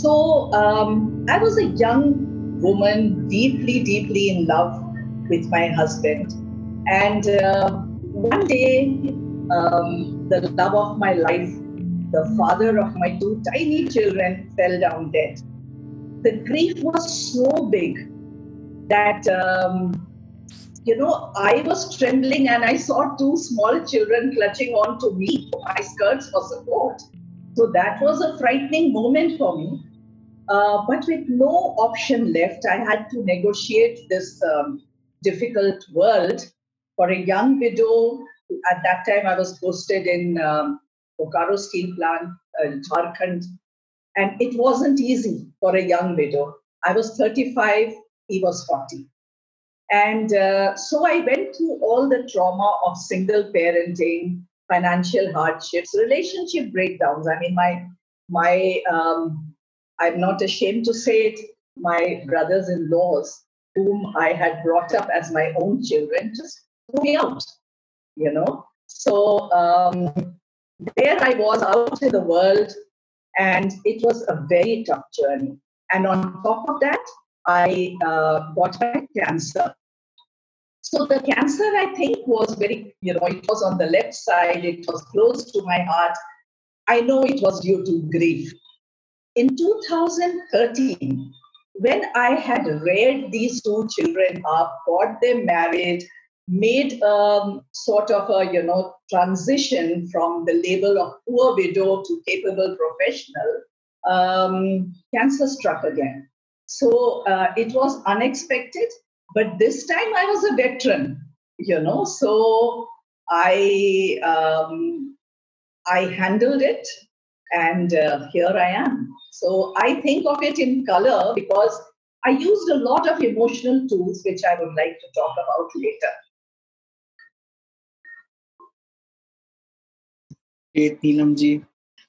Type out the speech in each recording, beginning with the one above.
So um, I was a young woman, deeply, deeply in love with my husband. And uh, one day, um, the love of my life, the father of my two tiny children, fell down dead. The grief was so big that, um, you know, I was trembling and I saw two small children clutching on to me, my skirts for support. So that was a frightening moment for me. Uh, but with no option left, I had to negotiate this um, difficult world for a young widow. At that time, I was posted in um, Bokaro Steel Plant, uh, Jharkhand, and it wasn't easy for a young widow. I was 35, he was 40. And uh, so I went through all the trauma of single parenting, financial hardships, relationship breakdowns. I mean, my my um, I'm not ashamed to say it. My brothers-in-laws, whom I had brought up as my own children, just threw me out. You know, so um, there I was out in the world, and it was a very tough journey. And on top of that, I uh, got my cancer. So the cancer, I think, was very, you know, it was on the left side, it was close to my heart. I know it was due to grief. In 2013, when I had reared these two children up, got them married, made um, sort of a you know transition from the label of poor widow to capable professional, um, cancer struck again. So uh, it was unexpected, but this time I was a veteran, you know. So I um, I handled it, and uh, here I am. So I think of it in color because I used a lot of emotional tools, which I would like to talk about later. Great, Neelamji.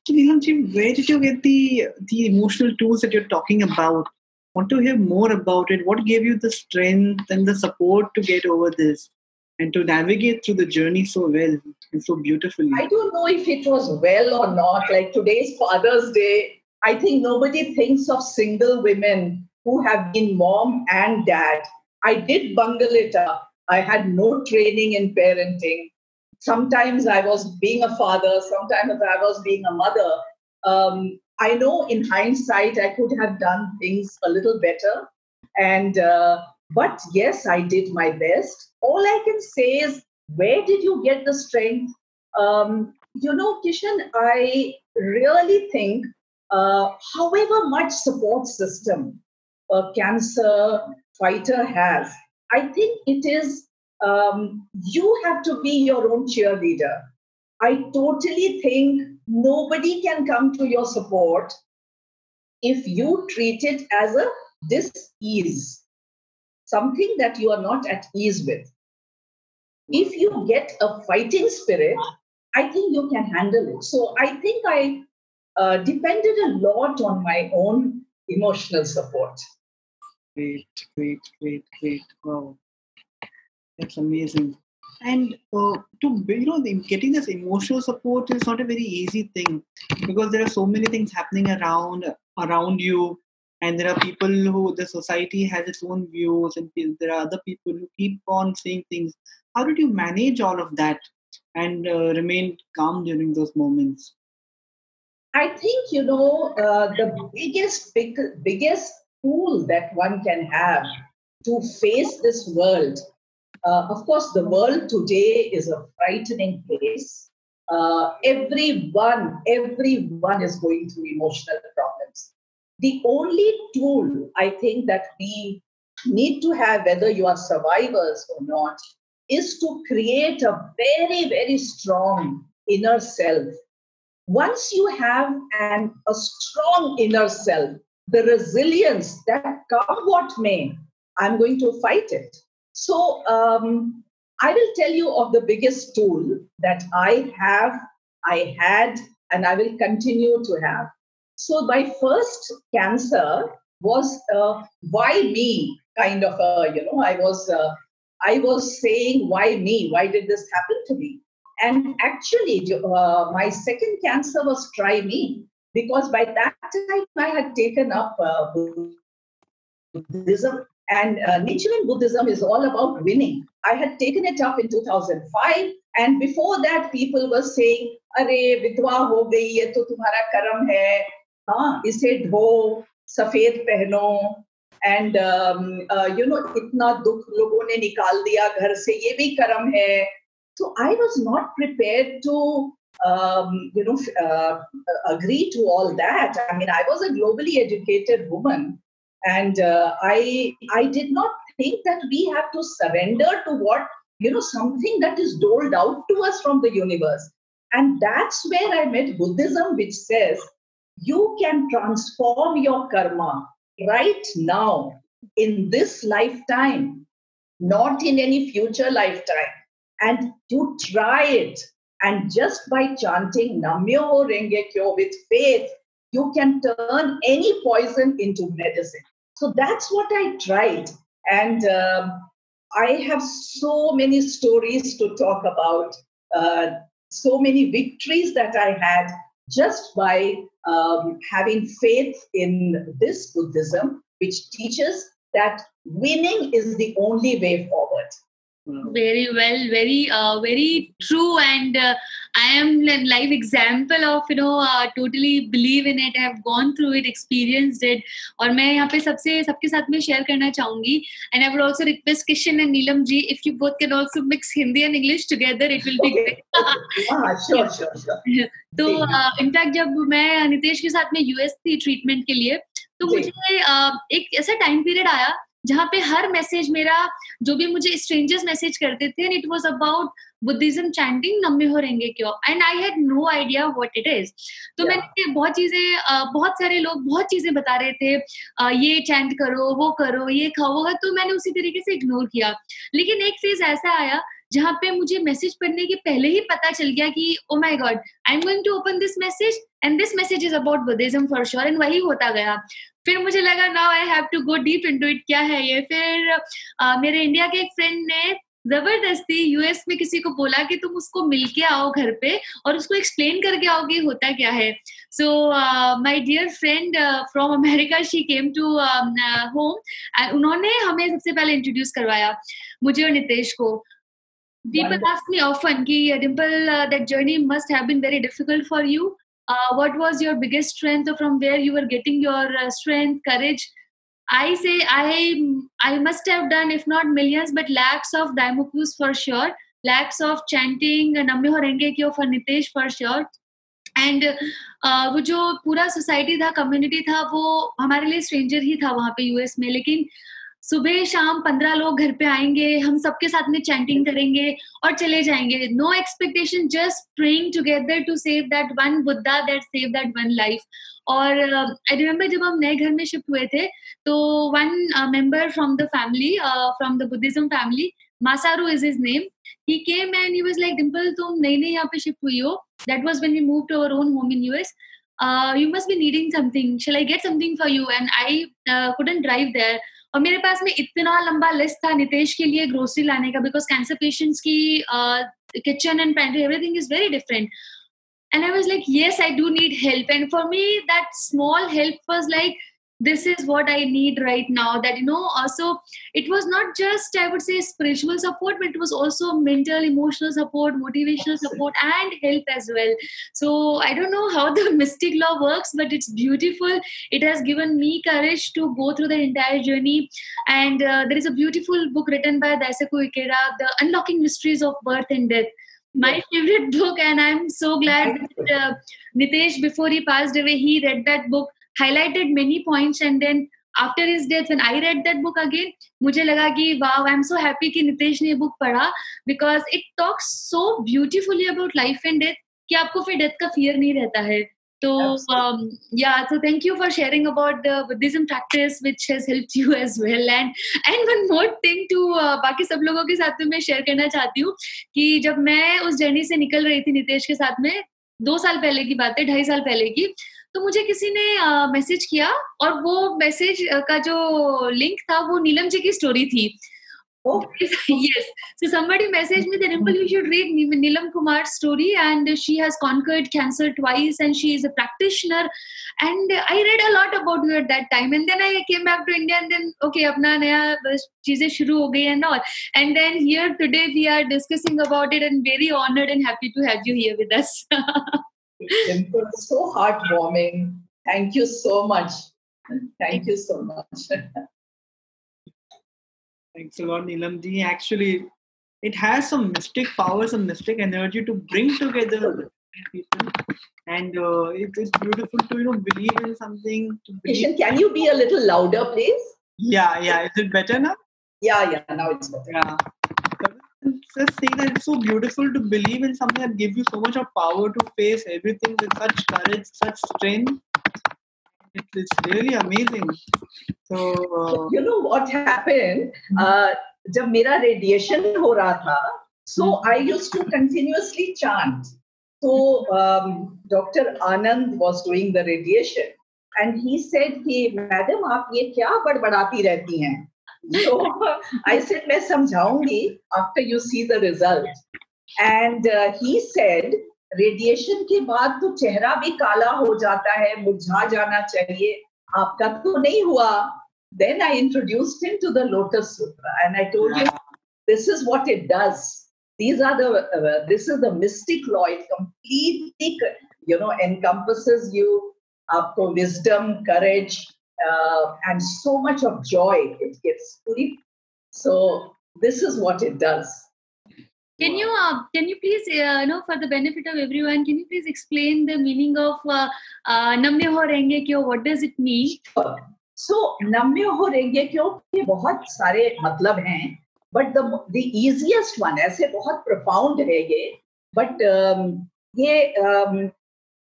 So, Neelamji, where did you get the the emotional tools that you're talking about? Want to hear more about it? What gave you the strength and the support to get over this and to navigate through the journey so well and so beautifully? I don't know if it was well or not. Like today's Father's Day, I think nobody thinks of single women who have been mom and dad. I did bungle it up. I had no training in parenting. Sometimes I was being a father, sometimes I was being a mother. Um, I know in hindsight I could have done things a little better. And uh, but yes, I did my best. All I can say is, where did you get the strength? Um, you know, Kishan, I really think, however much support system a cancer fighter has, I think it is um, you have to be your own cheerleader. I totally think nobody can come to your support if you treat it as a dis-ease, something that you are not at ease with. If you get a fighting spirit, I think you can handle it. So I think I uh, depended a lot on my own emotional support. Great, great, great, great. Wow. That's amazing. And uh, to you know, getting this emotional support is not a very easy thing because there are so many things happening around around you, and there are people who the society has its own views, and there are other people who keep on saying things. How did you manage all of that and uh, remain calm during those moments? I think you know uh, the biggest big, biggest tool that one can have to face this world uh, of course, the world today is a frightening place. Uh, everyone, everyone is going through emotional problems. The only tool I think that we need to have, whether you are survivors or not, is to create a very, very strong inner self. Once you have an, a strong inner self, the resilience that come what may, I'm going to fight it. So um, I will tell you of the biggest tool that I have, I had, and I will continue to have. So my first cancer was uh, why me kind of a you know I was uh, I was saying why me why did this happen to me and actually uh, my second cancer was try me because by that time I had taken up uh, Buddhism and uh, Nichiren Buddhism is all about winning. I had taken it up in 2005 and before that people were saying, अरे विधवा हो गई ये तो तुम्हारा कर्म है हाँ इसे ढो सफेद पहनो एंड यू नो इतना दुख लोगों ने निकाल दिया घर से ये भी कर्म है So I was not prepared to, um, you know, uh, agree to all that. I mean, I was a globally educated woman, and uh, I I did not think that we have to surrender to what you know something that is doled out to us from the universe. And that's where I met Buddhism, which says you can transform your karma right now in this lifetime, not in any future lifetime and you try it. And just by chanting Namyo Renge Kyo with faith, you can turn any poison into medicine. So that's what I tried. And um, I have so many stories to talk about, uh, so many victories that I had just by um, having faith in this Buddhism, which teaches that winning is the only way forward very well very uh, very true and uh, i am a live example of you know uh, totally believe in it i have gone through it experienced it और मैं यहाँ पे सबसे सबके साथ में share करना चाहूँगी and i would also request kishan and neelam ji if you both can also mix hindi and english together it will be great हाँ sure sure sure तो इनफैक्ट जब मैं नितेश के साथ में यूएस थी ट्रीटमेंट के लिए तो मुझे एक ऐसा टाइम पीरियड आया जहाँ पे हर मैसेज मेरा जो भी मुझे स्ट्रेंजर्स मैसेज करते थे and it was about Buddhism chanting नम्बे हो रहेंगे क्यों and I had no idea what it is तो. मैंने बहुत चीज़ें बहुत सारे लोग बहुत चीज़ें बता रहे थे ये चैंट करो वो करो ये खाओ वो तो मैंने उसी तरीके से इग्नोर किया। लेकिन एक फ़ेज़ ऐसा आया जहाँ पे मुझे मैसेज पढ़ने के पहले ही पता चल गया कि ओ my god I am going to open this message and this message is about Buddhism for sure and वही होता गया। फिर मुझे लगा now I have to go deep into it क्या है ये? फिर uh, मेरे इंडिया के एक फ्रेंड ने ज़बरदस्ती यूएस में किसी को बोला कि तुम उसको मिलके आओ घर पे और उसको एक्सप्लेन करके आओ कि होता क्या है। So my dear friend from America she came to home and उन्होंने हमें सबसे पहले इंट्रोड्यूस करवाया मुझे और नितेश को। People ask me often, Ki, uh, Dimple, uh, that journey must have been very difficult for you. Uh, what was your biggest strength or from where you were getting your uh, strength, courage? I say I I must have done, if not millions, but lakhs of daimokus for sure, lakhs of chanting uh, Namyo Renge Kyo for Nitesh for sure. And, uh, वो जो पूरा society था community था वो हमारे लिए stranger ही था वहाँ पे यूएस में लेकिन सुबह शाम पंद्रह लोग घर पे आएँगे हम सबके साथ में चैंटिंग करेंगे और चले जाएँगे। No expectation just praying together to save that one Buddha that save that one life और आई uh, रिमेम्बर जब हम नए घर में शिफ्ट हुए थे तो one member from the family from the Buddhism family Masaru is his name came and he was like dimple तुम नई नई यहाँ पे शिफ्ट हुई हो. When we moved to our own home in US uh, you must be needing something. Shall I get something for you? And I uh, couldn't drive there. और मेरे पास में इतना लंबा लिस्ट था नितेश के लिए ग्रोसरी लाने का बिकॉज़ कैंसर पेशेंट्स की kitchen and pantry everything is very different and I was like yes I do need help and for me that small help was like this is what i need right now that you know also it was not just i would say spiritual support but it was also mental emotional support motivational support and help as well. So i don't know how the mystic law works but it's beautiful. It has given me courage to go through the entire journey. And uh, there is a beautiful book written by daisaku ikeda the unlocking mysteries of birth and death. My favorite book and i'm so glad that uh, nitesh before he passed away he read that book highlighted many points and then after his death when i read that book again मुझे लगा कि wow i'm so happy कि नितेश ने book पढ़ा because it talks so beautifully about life and death कि आपको फिर death का फियर नहीं रहता है so um, yeah so thank you for sharing about the buddhism practice which has helped you as well and and one more thing to uh, बाकी सब लोगों के साथ में मैं शेयर करना चाहती हूँ कि जब मैं उस जर्नी से निकल रही थी नितेश के साथ में दो साल पहले की बात है ढाई साल पहले की तो मुझे किसी ने मैसेज किया और वो मैसेज का जो लिंक था वो नीलम जी की स्टोरी थी। Neelam Kumar story and she has अपना नया चीज़ें शुरू हो गई and all and then today we are discussing about it and very honoured and happy So heartwarming. Thank you so much. Thank you so much. Thanks a lot, Neelamji. Actually, it has some mystic power, some mystic energy to bring together people. And uh, it is beautiful to you know believe in something. Believe. Can you be a little louder, please? Yeah, yeah. Is it better now? Yeah, yeah. Now it's better. Yeah Just saying that it's so beautiful to believe in something that gives you so much of power to face everything with such courage, such strength. It's really amazing. So, uh, you know what happened? Uh, जब मेरा radiation हो रहा था सो आई use to continuously chant तो doctor Anand was doing the radiation and he said कि madam आप ये क्या बड़बड़ाती रहती हैं so i said mai samjhaungi after you see the result. And uh, he said radiation के बाद तो चेहरा भी काला हो जाता है मुरझा जाना चाहिए आपका तो नहीं हुआ. Then I introduced him to the Lotus Sutra and I told him this is what it does these are the this is the mystic law it completely you know encompasses you आपको wisdom courage uh, and so much of joy it gives. So this is what it does. Can you uh, can you please uh, you know for the benefit of everyone can you please explain the meaning of uh, uh, nam myoho renge kyo? What does it mean? So nam myoho renge kyo के बहुत सारे मतलब हैं but the the easiest one ऐसे बहुत profound but um, ये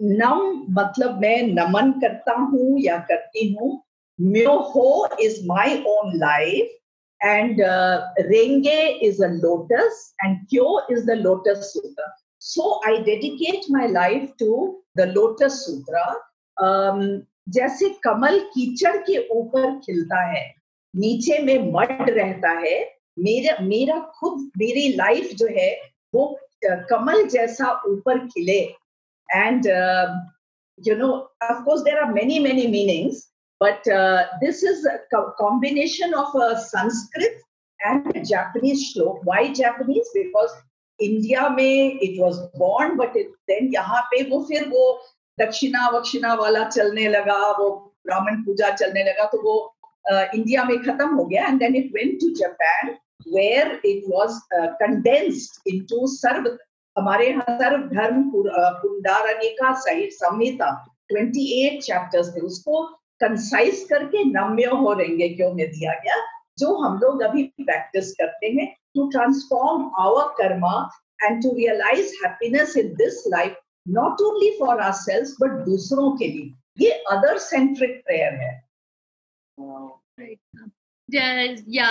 नम मतलब मैं नमन करता हूँ या करती हूँ। म्यो हो is my own life and रेंगे इज़ अ लोटस एंड क्यो is the Lotus Sutra. So I dedicate my life to the Lotus Sutra. जैसे कमल कीचड़ के ऊपर खिलता है, नीचे में मड रहता है, मेरा मेरा खुद, मेरी लाइफ जो है, वो कमल जैसा ऊपर खिले। And you know of course there are many many meanings but uh, this is a co- combination of a Sanskrit and a Japanese shlok. Why Japanese? Because India में it was born, but it, then यहाँ पे वो फिर वो दक्षिणा वक्षिणा वाला चलने लगा वो ब्राह्मण पूजा चलने लगा तो वो इंडिया uh, में खत्म हो गया and then it went to Japan where it was uh, condensed into सर्व हमारे यहाँ सर्व धर्म पुंडारनिका सहित संहिता 28 चैप्टर्स थे, उसको कंसाइज करके नम्य हो रहेंगे क्यों में दिया गया, जो हम लोग अभी प्रैक्टिस करते हैं to transform our karma and to realise happiness in this life not only for ourselves but दूसरों के लिए। ये अदर सेंट्रिक प्रेयर है। या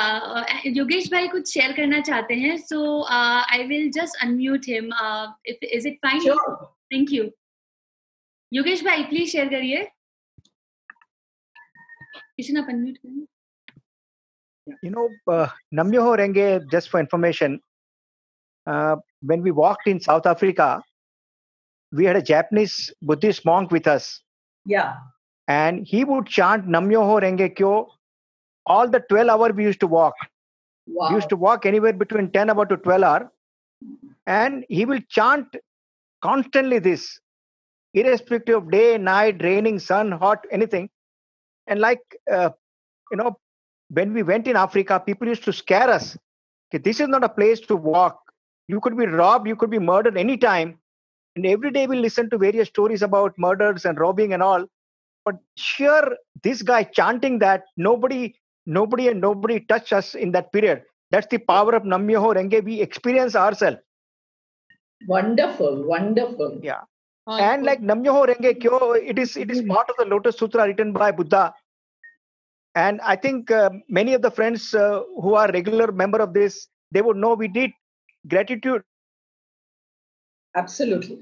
योगेश भाई कुछ शेयर करना चाहते हैं so I will just unmute him is it fine thank you Yogesh bhai please share करिए किसी आप अनम्यूट करें you know uh, namyoho renge just for information uh, when we walked in south africa we had a japanese buddhist monk with us yeah and he would chant namyoho renge kyo all the 12 hour we used to walk wow. we used to walk anywhere between 10 hour to 12 hour and he will chant constantly this irrespective of day night raining sun hot anything and like, uh, you know, when we went in Africa, people used to scare us. Okay, this is not a place to walk. You could be robbed, you could be murdered anytime. And every day we listen to various stories about murders and robbing and all. But sure, this guy chanting that, nobody, nobody and nobody touched us in that period. That's the power of Nam Myoho Renge. We experience ourselves. Wonderful, wonderful. Yeah. Oh, and like Nam Myoho Renge Kyo, it is it is part of the Lotus Sutra written by Buddha. And I think uh, many of the friends uh, who are regular member of this, they would know we did gratitude. Absolutely,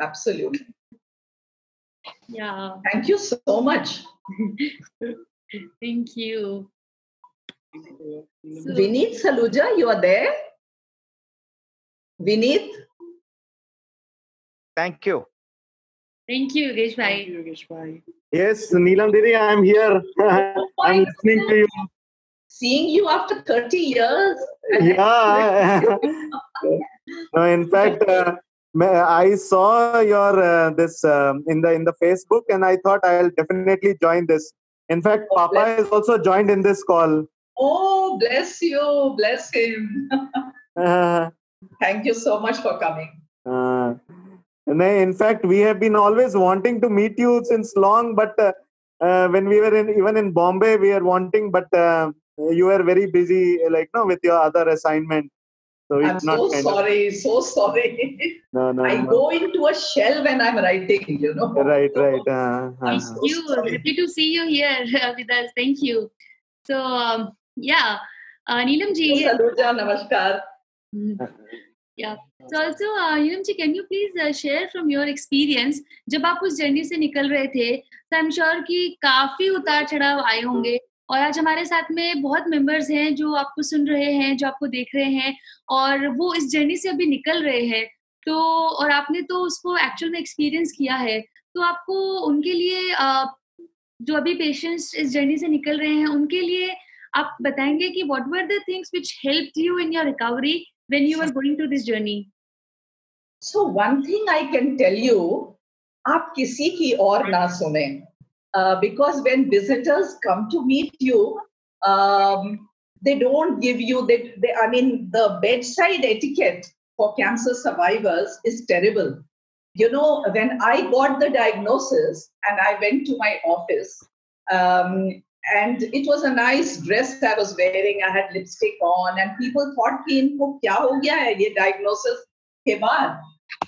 absolutely. Yeah. Thank you so much. Thank you. So- Vineet Saluja, you are there? Vineet? Thank you. Thank you, Yogesh Thank Bhai. Yogesh Bhai. Yes, Neelam Didi, I am here. I'm listening to you. Seeing you after 30 years. Yeah. no, in fact, uh, I saw your uh, this um, in the in the Facebook, and I thought I'll definitely join this. In fact, Oh, Papa bless. is also joined in this call. Oh, bless you. Bless him. Uh, Thank you so much for coming. uh, in fact, we have been always wanting to meet you since long, but uh, uh, when we were in even in Bombay, we are wanting, but uh, you were very busy, like no, with your other assignment. So I'm it's not so kind of so sorry. no, no, I no. go into a shell when I'm writing, you know. Right, right. Uh, Thank uh, you. sorry. Happy to see you here with us. Thank you. So, um, yeah, uh, Neelam ji. Saluja, namaskar. Mhm. Yeah. So also, uh, Neelam ji, can you please uh, share from your experience जब आप उस journey से निकल रहे थे तो I am sure कि काफ़ी उतार चढ़ाव आए होंगे और आज हमारे साथ में बहुत मेंबर्स हैं जो आपको सुन रहे हैं, जो आपको देख रहे हैं और वो इस जर्नी से अभी निकल रहे हैं। तो और आपने तो उसको एक्चुअल में एक्सपीरियंस किया है। तो आपको उनके लिए जो अभी पेशेंट्स इस जर्नी से निकल रहे हैं, उनके लिए आप बताएँगे कि what were the things which helped you in your recovery when you are going to this journey so one thing I can tell you आप किसी की और ना सुने. Uh, because when visitors come to meet you, um, they don't give you they, they I mean the bedside etiquette for cancer survivors is terrible. You know, when I got the diagnosis and I went to my office, um, and it was a nice dress I was wearing. I had lipstick on, and people thought कि इनको क्या हो गया है ये diagnosis के बाद.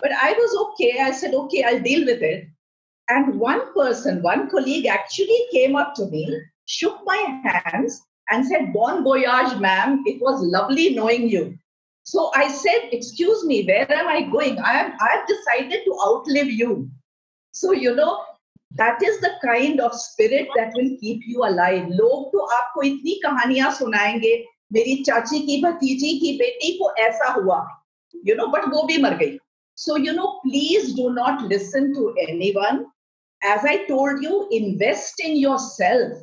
But I was okay. I said, okay, I'll deal with it. And one person, one colleague actually came up to me, shook my hands, and said, Bon voyage, ma'am. It was lovely knowing you. So I said, excuse me, where am I going? I am I've decided to outlive you. So you know, that is the kind of spirit that will keep you alive. लोग तो आपको इतनी कहानियां सुनाएंगे मेरी चाची की भतीजी की बेटी को ऐसा हुआ you know but वो भी मर गई so you know please do not listen to anyone as i told you invest in yourself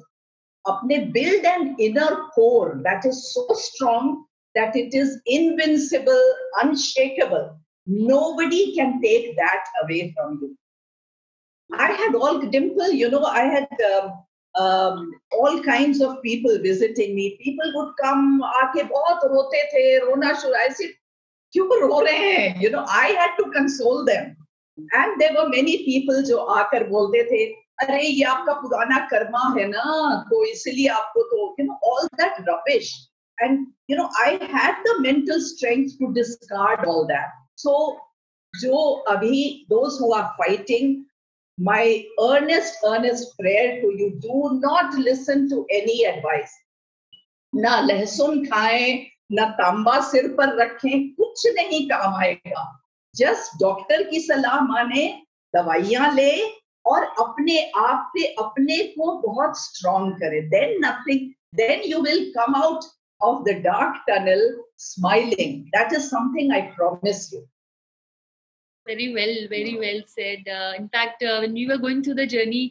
अपने build an inner core that is so strong that it is invincible unshakable nobody can take that away from you I had all dimple, you know, I had um, um, all kinds of people visiting me. People would come, आके बहुत रोते थे, रोना शुरू. I said, क्यों रो रहे हैं? You know, I had to console them. And there were many people जो आकर बोलते थे, अरे ये आपका पुराना कर्मा है ना, तो इसलिए आपको तो, you know, all that rubbish. And you know, I had the mental strength to discard all that. So, जो अभी those who are fighting, my earnest, earnest prayer to you do not listen to any advice. ना लहसुन खाएँ ना तांबा सिर पर रखें कुछ नहीं काम आएगा जस्ट डॉक्टर की सलाह माने दवाइयाँ ले और अपने आप पे अपने को बहुत स्ट्रांग करें then nothing then you will come out of the dark tunnel smiling that is something I promise you very well very well said uh, in fact uh, when we were going through the journey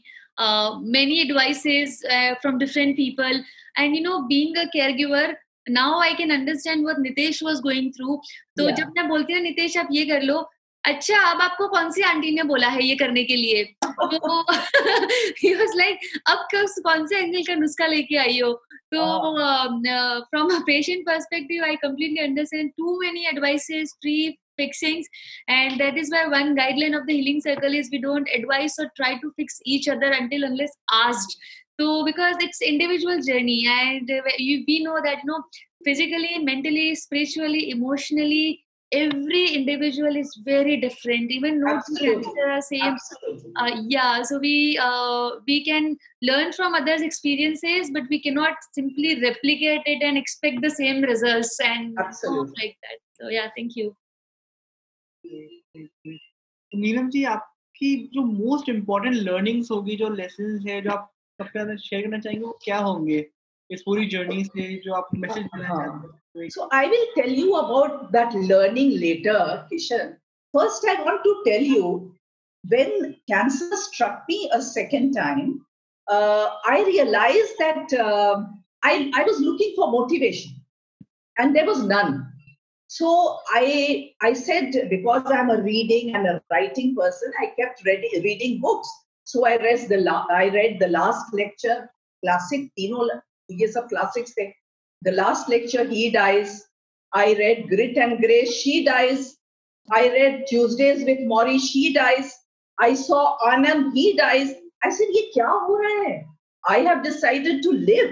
uh, many advices uh, from different people and you know being a caregiver now I can understand वो Nitesh was going through तो जब मैं बोलती हूँ नितेश आप ये कर लो। अच्छा अब आपको कौन सी आंटी ने बोला है ये करने के लिए? तो लाइक अब कौन से एंगल का नुस्खा लेके आई हो? तो from a patient perspective I completely understand too many advices three fixings and that is why one guideline of the healing circle is we don't advise और try to fix each other until unless asked. so because it's individual journey and uh, you, we know that you know physically mentally spiritually emotionally every individual is very different even no two Absolutely. cancer are same Absolutely. uh, yeah so we uh, we can learn from others experiences but we cannot simply replicate it and expect the same results and so Absolutely. like that so yeah thank you तो नीलम जी आपकी जो most important learnings होगी जो lesson है जो आप सबसे ज्यादा शेयर करना चाहेंगे वो क्या होंगे इस पूरी जर्नी से जो आप मैसेज देना हाँ। चाहते हैं तो एक- So I will tell you about that learning later, Kishan. First, I want to tell you when cancer struck me a second time, uh, I realized that uh, I, I was looking for motivation and there was none. So I, I said, because I'm a reading and a writing person, I kept ready, reading books. So I read the I read the last lecture classic तीनों ये सब classics थे। The last lecture he dies I read grit and grey she dies I read Tuesdays with Morrie she dies I saw Anand he dies ऐसे ये क्या हो रहा है? I have decided to live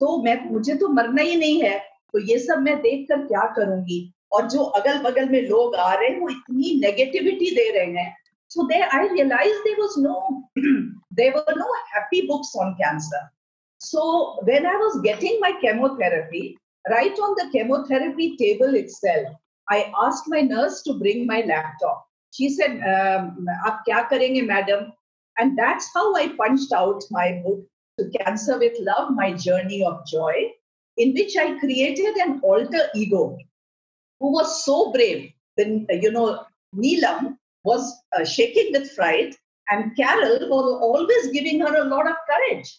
तो मैं, मुझे तो मरना ही नहीं है। तो ये सब मैं देख कर क्या करूँगी? और जो अगल बगल में लोग आ रहे हैं, वो इतनी नेगेटिविटी दे रहे हैं। So there i realized there was no there were no happy books on cancer. So when i was getting my chemotherapy right on the chemotherapy table itself i asked my nurse to bring my laptop. She said um, kya karenge madam? And that's how i punched out my book to cancer with love my journey of joy in which i created an alter ego who was so brave then you know neelam was uh, shaking with fright and carol was always giving her a lot of courage.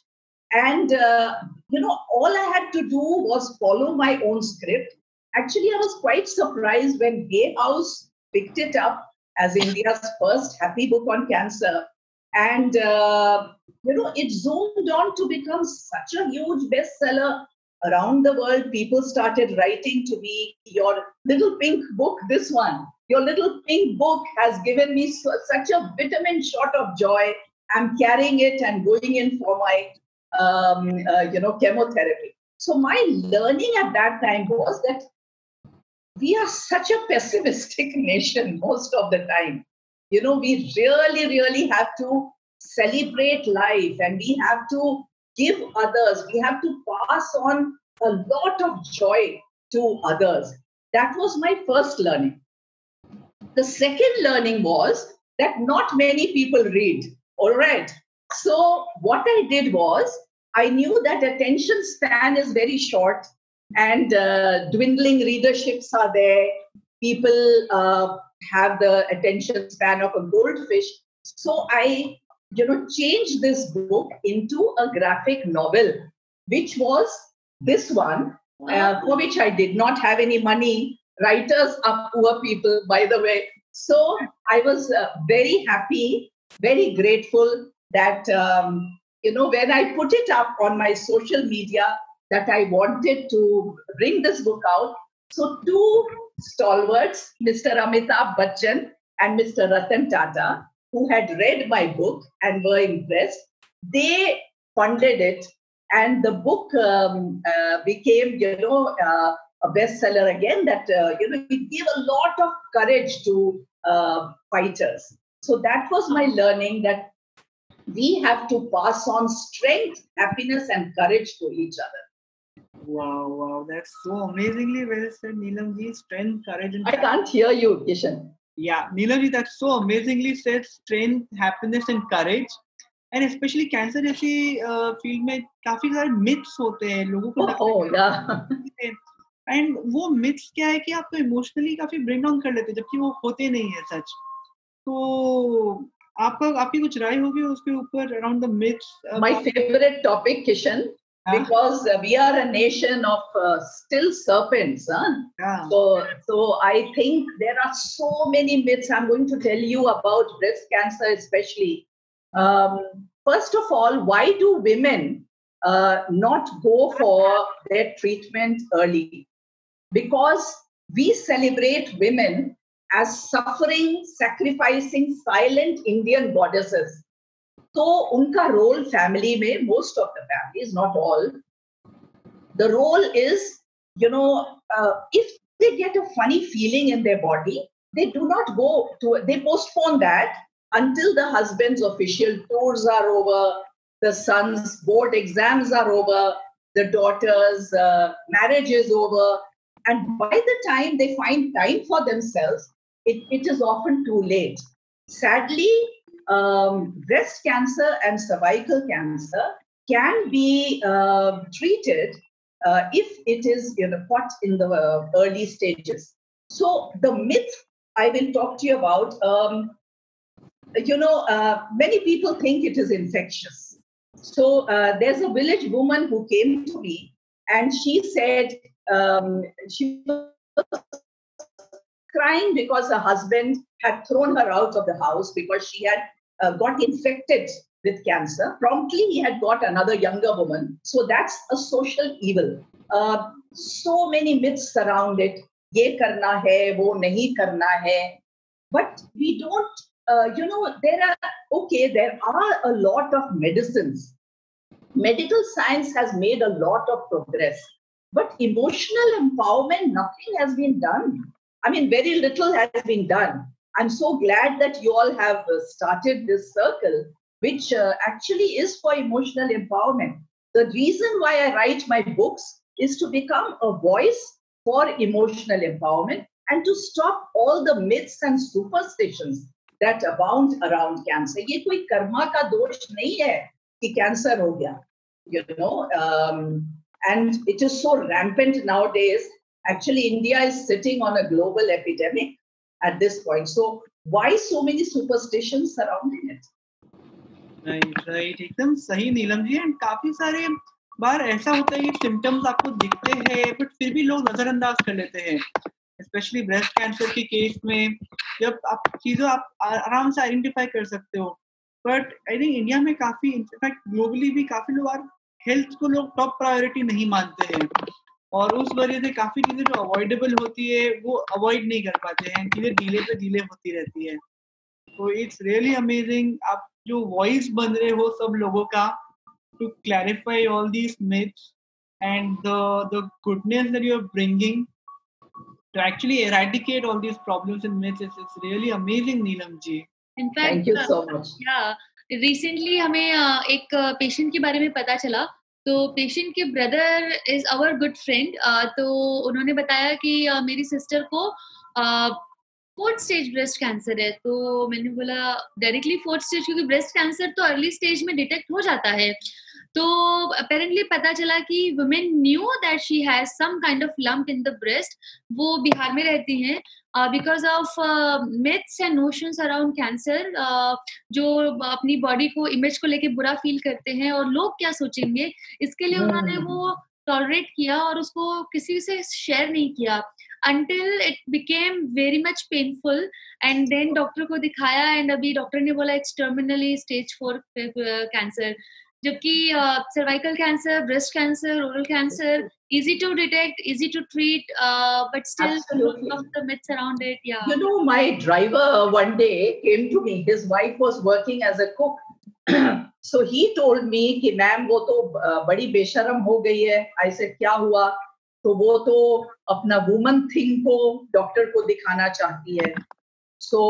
And uh, you know all i had to do was follow my own script. Actually i was quite surprised when Hay House picked it up as india's first happy book on cancer. And uh, you know it zoomed on to become such a huge bestseller around the world. People started writing to me your little pink book this one your little pink book has given me so, such a vitamin shot of joy. I'm carrying it and going in for my um, uh, you know chemotherapy. So my learning at that time was that we are such a pessimistic nation most of the time. You know we really really have to celebrate life and we have to give others. We have to pass on a lot of joy to others. That was my first learning the second learning was that not many people read. All right. So what i did was i knew that attention span is very short and uh, dwindling readerships are there. People uh, have the attention span of a goldfish. So i you know changed this book into a graphic novel which was this one uh, for which i did not have any money writers are poor people by the way. So i was uh, very happy very grateful that um, you know when i put it up on my social media that i wanted to bring this book out. So two stalwarts mr amitabh bachchan and mr ratan tata who had read my book and were impressed they funded it. And the book um, uh, became you know uh, a bestseller again that uh, you know it gave a lot of courage to uh, fighters so that was my learning that we have to pass on strength happiness and courage to each other Wow, wow, that's so amazingly well said, Neelam ji. Strength, courage, and i can't hear you kishan Yeah, Neelam ji, that's so amazingly said. Strength, happiness, and courage. And especially cancer जैसी field में काफी सारे myths होते हैं लोगों को oh है and वो मिथ्स क्या है कि आपको इमोशनली काफ़ी ब्रेक डाउन कर लेते हैं जबकि वो होते नहीं है सच तो आपका आपकी कुछ राय होगी उसके ऊपर around the myths my favorite topic kishan because uh, we are a nation of uh, still serpents huh? Yeah. So, so I think there are so many myths. I'm going to tell you about breast cancer, especially. Um, first of all, why do women uh, not go for their treatment early? Because we celebrate women as suffering, sacrificing, silent Indian goddesses. So, unka role family में most of the families, not all, the role is you know, uh, if they get a funny feeling in their body, they do not go to, they postpone that until the husband's official tours are over, the son's board exams are over, the daughter's uh, marriage is over. And by the time they find time for themselves, it, it is often too late. Sadly, um, breast cancer and cervical cancer can be uh, treated uh, if it is you know, caught in the uh, early stages. So the myth I will talk to you about, um, you know, uh, many people think it is infectious. So uh, there's a village woman who came to me and she said um, she was crying because her husband had thrown her out of the house because she had uh, got infected with cancer. Promptly, he had got another younger woman. So that's a social evil. Uh, so many myths surround it. Ye karna hai, wo nahi karna hai. But we don't, uh, you know, there are, okay, there are a lot of medicines. Medical science has made a lot of progress. But emotional empowerment, nothing has been done. I mean, very little has been done. I'm so glad that you all have uh, started this circle, which uh, actually is for emotional empowerment. The reason why I write my books is to become a voice for emotional empowerment and to stop all the myths and superstitions that abound around cancer. ये कोई कर्मा का दोष नहीं है कि cancer हो गया, you know. Um, and it is so rampant nowadays. Actually, India is sitting on a global epidemic at this point. So why so many superstitions surrounding it? Right right एकदम सही नीलम जी एंड काफ़ी सारे बार ऐसा होता है कि सिम्टम्स आपको दिखते हैं बट फिर भी लोग नजरअंदाज कर लेते हैं स्पेशली ब्रेस्ट कैंसर के केस में जब आप चीज़ों आप आराम से आइडेंटिफाई कर सकते हो बट आई थिंक इंडिया में काफ़ी इनफैक्ट ग्लोबली भी काफ़ी लोग हेल्थ को लोग टॉप प्रायोरिटी नहीं मानते हैं। और उस वजह से काफ़ी चीज़ें जो अवॉइडेबल होती है वो अवॉइड नहीं कर पाते हैं। चीज़ें डीले पे डीले होती रहती है। तो इट्स रियली अमेजिंग आप जो वॉइस बन रहे हो सब लोगों का to clarify all these myths and the the goodness that you are bringing to actually eradicate all these problems and myths. It's, it's really amazing neelam ji. In fact Thank you so much. yeah recently हमें एक patient के बारे में पता चला। तो patient के brother is our good friend तो उन्होंने बताया कि मेरी सिस्टर को फोर्थ स्टेज ब्रेस्ट कैंसर है। तो मैंने बोला डायरेक्टली फोर्थ स्टेज क्योंकि ब्रेस्ट कैंसर तो अर्ली स्टेज में डिटेक्ट हो जाता है। तो अपेरेंटली पता चला कि women knew that she has some kind of lump in the breast वो बिहार में रहती हैं because of myths and notions around cancer जो अपनी बॉडी को इमेज को लेके बुरा फील करते हैं और लोग क्या सोचेंगे? इसके लिए उन्होंने वो टॉलरेट किया और उसको किसी से शेयर नहीं किया। Until it became very much painful and then doctor को दिखाया एंड अभी डॉक्टर ने बोला it's terminally stage four cancer जबकि cervical cancer breast cancer oral cancer easy to detect easy to treat uh, but still Absolutely. of the myths around it yeah You know, my driver one day came to me. His wife was working as a cook. so he told me कि ma'am वो तो uh, बड़ी बेशरम हो गई है ऐसे क्या हुआ तो वो तो अपना वुमन थिंग को डॉक्टर को दिखाना चाहती है so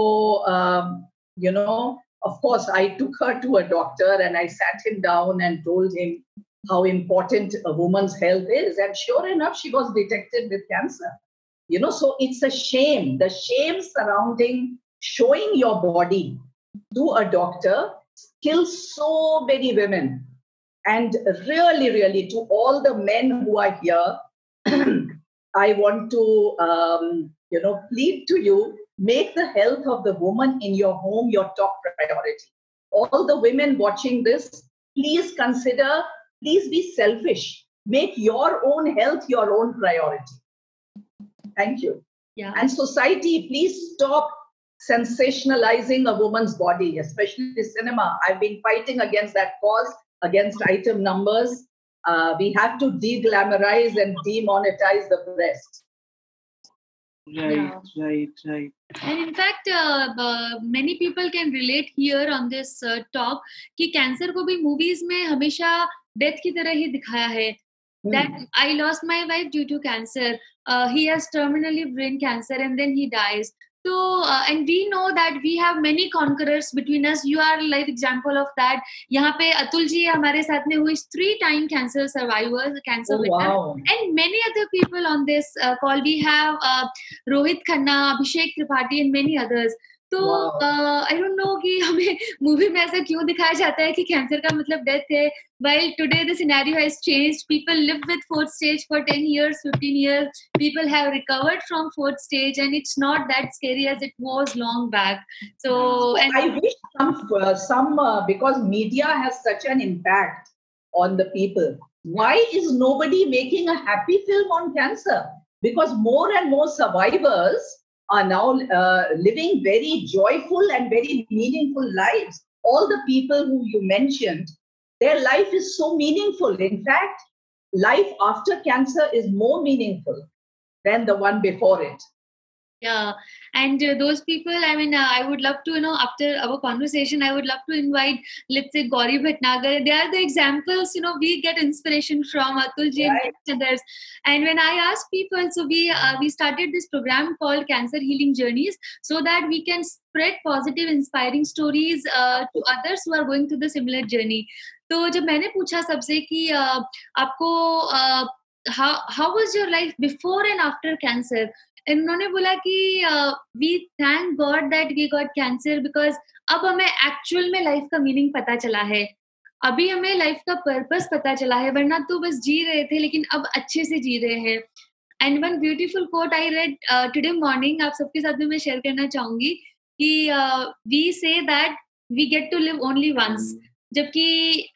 you know of course i took her to a doctor and i sat him down and told him how important a woman's health is. And sure enough she was detected with cancer. You know so it's a shame. The shame surrounding showing your body to a doctor kills so many women. And really really to all the men who are here i want to um, you know plead to you make the health of the woman in your home your top priority all the women watching this please consider please be selfish make your own health your own priority thank you yeah and society, please stop sensationalizing a woman's body, especially the cinema. I've been fighting against that cause, against item numbers. Uh, we have to de-glamorize and demonetize the breast. Right right right And in fact, uh, uh, many people can relate here on this uh, talk कि cancer को भी movies में हमेशा death की तरह ही दिखाया है Hmm. that I lost my wife due to cancer. Uh, he has terminally brain cancer and then he dies. So, uh, and we know that we have many conquerors between us. You are like example of that. यहाँ पे अतुल जी हमारे साथ में who is three time cancer survivor, cancer Oh, winner. wow. and many other people on this uh, call. We have uh, Rohit Khanna, Abhishek Tripathi, and many others. तो आई don't no कि हमें movie में ऐसा क्यों दिखाया जाता है कि कैंसर का मतलब डेथ है। Well today the scenario has changed people live with fourth stage for 10 years 15 years people have recovered from fourth stage and it's not that scary as it was long back so I wish some some because media has such an impact on the people why is nobody making a happy film on cancer because more and more survivors are now uh, living very joyful and very meaningful lives. All the people who you mentioned, their life is so meaningful. In fact, life after cancer is more meaningful than the one before it yeah and uh, those people i mean uh, i would love to you know after our conversation i would love to invite let's say gauri bhatnagar they are the examples you know we get inspiration from atul ji Right. and others and when i ask people so we uh, we started this program called cancer healing journeys so that we can spread positive inspiring stories uh, to others who are going through the similar journey तो जब मैंने पूछा सबसे कि uh, आपको how how was your life before and after cancer इन्होंने बोला कि we thank god that we got cancer because अब हमें एक्चुअल में लाइफ का मीनिंग पता चला है। अभी हमें लाइफ का पर्पस पता चला है वरना तो बस जी रहे थे लेकिन अब अच्छे से जी रहे हैं। And one beautiful quote I read today morning आप सबके साथ में मैं शेयर करना चाहूँगी कि we say that we get to live only once जबकि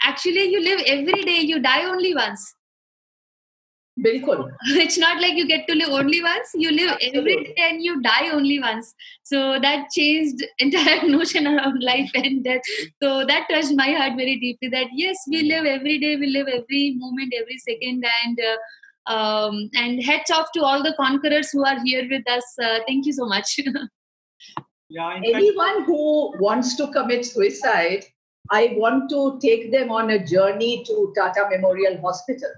actually you live every day you die only once Bilkul. it's not like you get to live only once you live every Absolutely. day and you die only once so that changed entire notion around life and death so that touched my heart very deeply that yes we live every day we live every moment every second and uh, um, and hats off to all the conquerors who are here with us uh, thank you so much Yeah, in fact, Anyone who wants to commit suicide, I want to take them on a journey to Tata Memorial Hospital.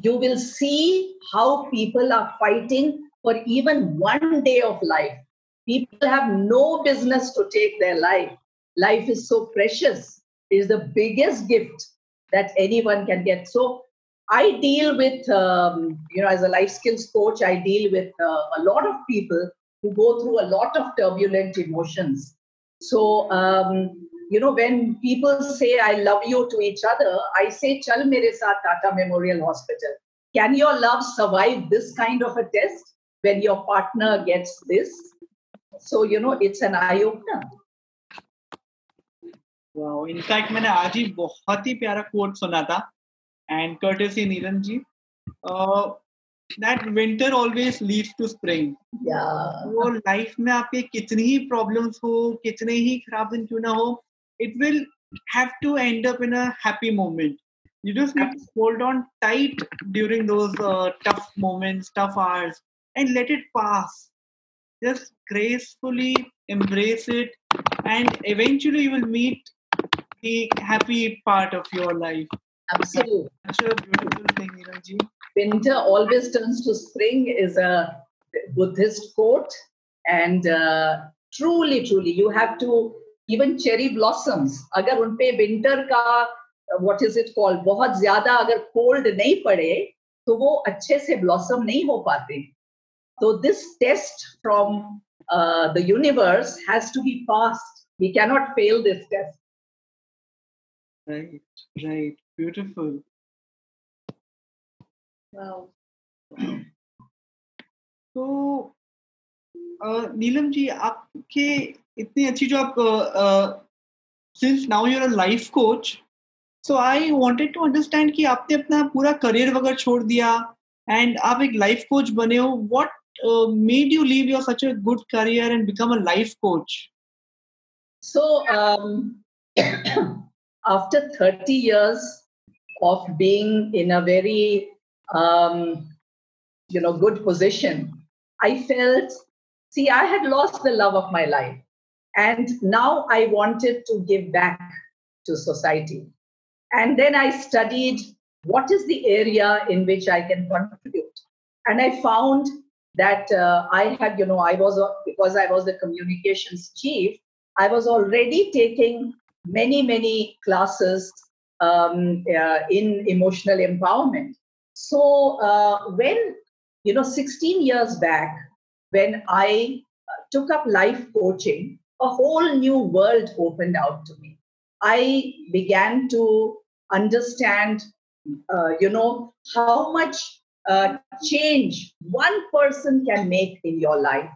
You will see how people are fighting for even one day of life. People have no business to take their life. Life is so precious. It is the biggest gift that anyone can get. So I deal with, um, you know, as a life skills coach, I deal with uh, a lot of people who go through a lot of turbulent emotions. So, um, you know when people say I love you to each other I say चल मेरे साथ Tata memorial hospital can your love survive this kind of a test when your partner gets this so you know it's an eye opener Wow. इनका मैंने आज ही बहुत ही प्यारा quote सुना था and courtesy Neelam ji that winter always lead to spring वो life में आपके कितनी ही प्रॉब्लम्स हो कितने ही खराब दिन क्यों ना हो it will have to end up in a happy moment. You just need to hold on tight during those uh, tough moments, tough hours, and let it pass. Just gracefully embrace it, and eventually you will meet the happy part of your life. Absolutely. That's a beautiful thing, Niraji. Winter always turns to spring is a Buddhist quote, and uh, truly, truly, you have to even cherry blossoms अगर उनपे winter का what is it called बहुत ज़्यादा अगर cold नहीं पड़े तो वो अच्छे से ब्लॉसम नहीं हो पाते तो this test from the universe has to be passed we cannot fail this test Right, right, beautiful. Wow. तो नीलम जी आपके इतनी अच्छी जो आप since now you're a life coach so I wanted to understand कि आपने अपना पूरा करियर वगैरह छोड़ दिया एंड आप एक लाइफ कोच बने हो what made you leave your such a good career and become a life coach So, um, after 30 years of being in a very, um, you know, good position, I felt, see, I had lost the love of my life. and now I wanted to give back to society. And then I studied what is the area in which I can contribute. And I found that uh, I had, you know, I was, because I was the communications chief, I was already taking many, many classes um, uh, in emotional empowerment. So uh, when, you know, 16 years back, when I uh, took up life coaching, a whole new world opened out to me. I began to understand, uh, you know, how much uh, change one person can make in your life.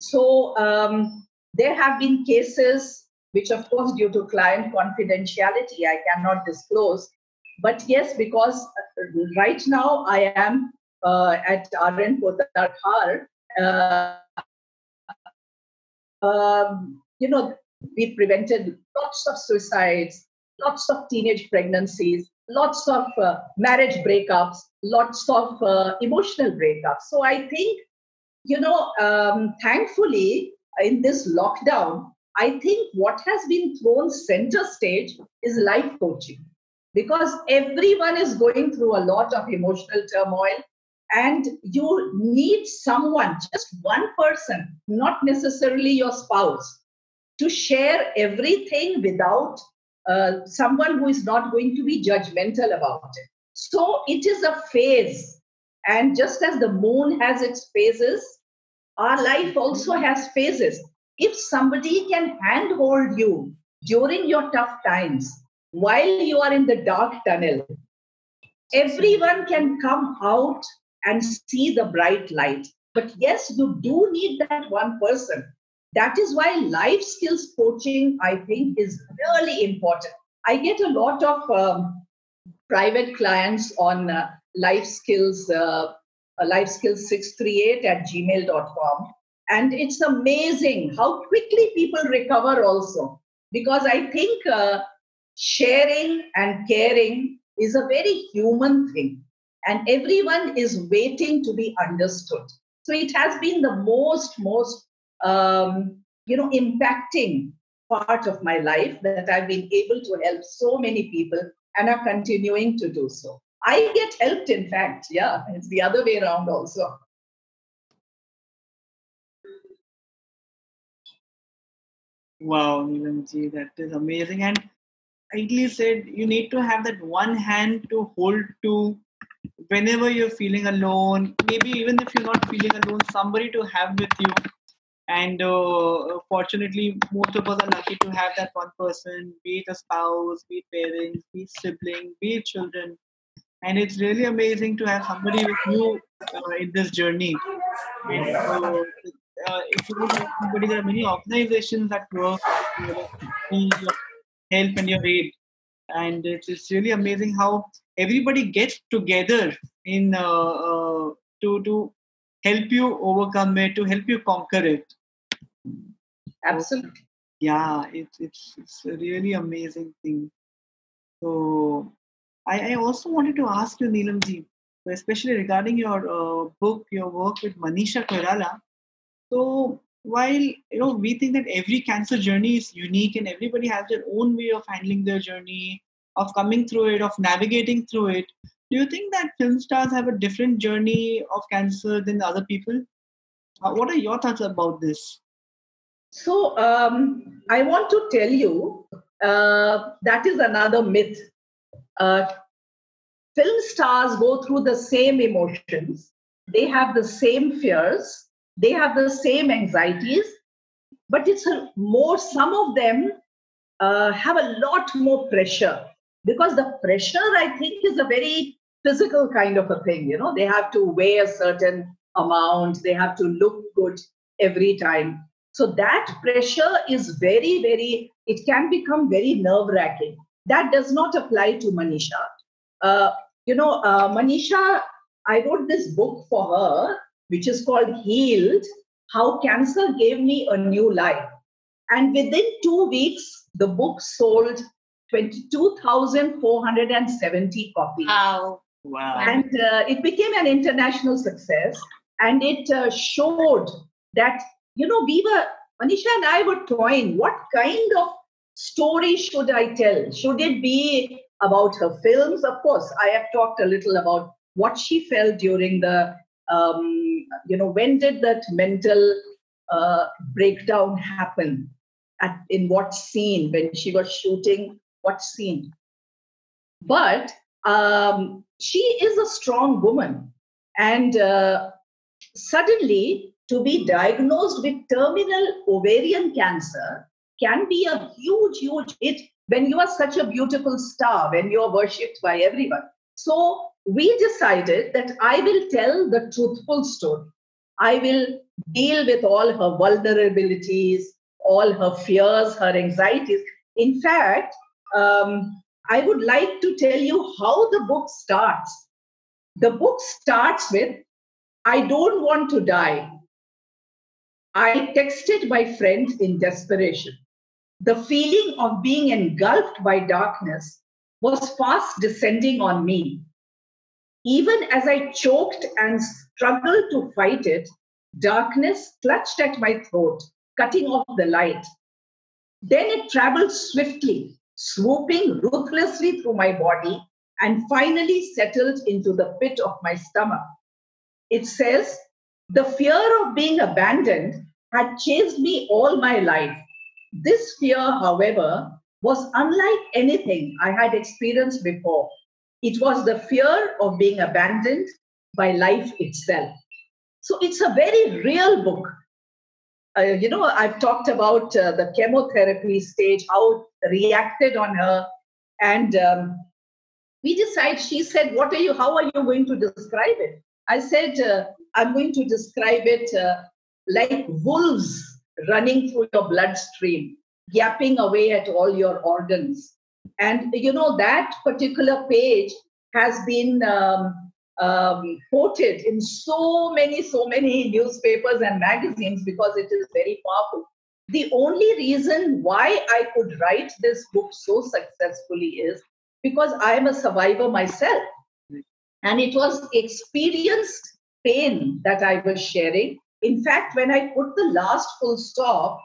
So um, there have been cases which, of course, due to client confidentiality, I cannot disclose. But yes, because uh, right now I am uh, at RN Podar uh, um, you know, we prevented lots of suicides, lots of teenage pregnancies, lots of uh, marriage breakups, lots of uh, emotional breakups. So I think, you know, um, thankfully, in this lockdown, I think what has been thrown center stage is life coaching because everyone is going through a lot of emotional turmoil and you need someone, just one person, not necessarily your spouse, to share everything without uh, someone who is not going to be judgmental about it. So it is a phase. And just as the moon has its phases, our life also has phases. If somebody can handhold you during your tough times while you are in the dark tunnel, everyone can come out and see the bright light. But yes, you do need that one person. That is why life skills coaching, I think, is really important. I get a lot of um, private clients on uh, life skills, uh, uh life skills 638 at gmail.com. And it's amazing how quickly people recover also. Because I think uh, sharing and caring is a very human thing and everyone is waiting to be understood. So it has been the most most um, you know impacting part of my life that i've been able to help so many people and are continuing to do so. I get helped in fact. Yeah it's the other way around also. Wow, Neelamji, that is amazing. And ideally said, you need to have that one hand to hold to whenever you're feeling alone, maybe even if you're not feeling alone, somebody to have with you. And uh, fortunately, most of us are lucky to have that one person, be it a spouse, be it parents, be it sibling, be it children. And it's really amazing to have somebody with you uh, in this journey. And, uh, uh, if you somebody, there are many organizations that work you your help and your aid. And it's, it's really amazing how everybody gets together in uh, uh, to to help you overcome it to help you conquer it. Absolutely. So, yeah it's it's it's a really amazing thing. So i, I also wanted to ask you neelamji especially regarding your uh, book your work with manisha koirala so while you know we think that every cancer journey is unique and everybody has their own way of handling their journey of coming through it, of navigating through it. Do you think that film stars have a different journey of cancer than other people? Uh, what are your thoughts about this? So, um, I want to tell you uh, that is another myth. Uh, film stars go through the same emotions, they have the same fears, they have the same anxieties, but it's more, some of them uh, have a lot more pressure. Because the pressure i think is a very physical kind of a thing you know. They have to weigh a certain amount. They have to look good every time. So that pressure is very very it can become very nerve wracking that does not apply to manisha. Uh, you know uh, manisha i wrote this book for her which is called healed how cancer gave me a new life and within two weeks the book sold 22,470 copies. Wow. Wow. And uh, it became an international success. And it uh, showed that, you know, we were, Manisha and I were toying, what kind of story should I tell? Should it be about her films? Of course, I have talked a little about what she felt during the, um, you know, when did that mental uh, breakdown happen? At, in what scene when she was shooting what scene. But um, she is a strong woman. And uh, suddenly, to be diagnosed with terminal ovarian cancer can be a huge, huge hit when you are such a beautiful star, when you are worshipped by everyone. So we decided that I will tell the truthful story. I will deal with all her vulnerabilities, all her fears, her anxieties. In fact, um, I would like to tell you how the book starts. The book starts with I don't want to die. I texted my friend in desperation. The feeling of being engulfed by darkness was fast descending on me. Even as I choked and struggled to fight it, darkness clutched at my throat, cutting off the light. Then it traveled swiftly, swooping ruthlessly through my body, and finally settled into the pit of my stomach. It says, The fear of being abandoned had chased me all my life. This fear, however, was unlike anything I had experienced before. It was the fear of being abandoned by life itself. So it's a very real book. Uh, you know, I've talked about uh, the chemotherapy stage, how it reacted on her. And um, we decided, she said, What are you, how are you going to describe it? I said, uh, I'm going to describe it uh, like wolves running through your bloodstream, yapping away at all your organs. And you know, that particular page has been um, um, quoted in so many, so many newspapers and magazines because it is very powerful. The only reason why I could write this book so successfully is because I am a survivor myself. And it was experienced pain that I was sharing. In fact, when I put the last full stop,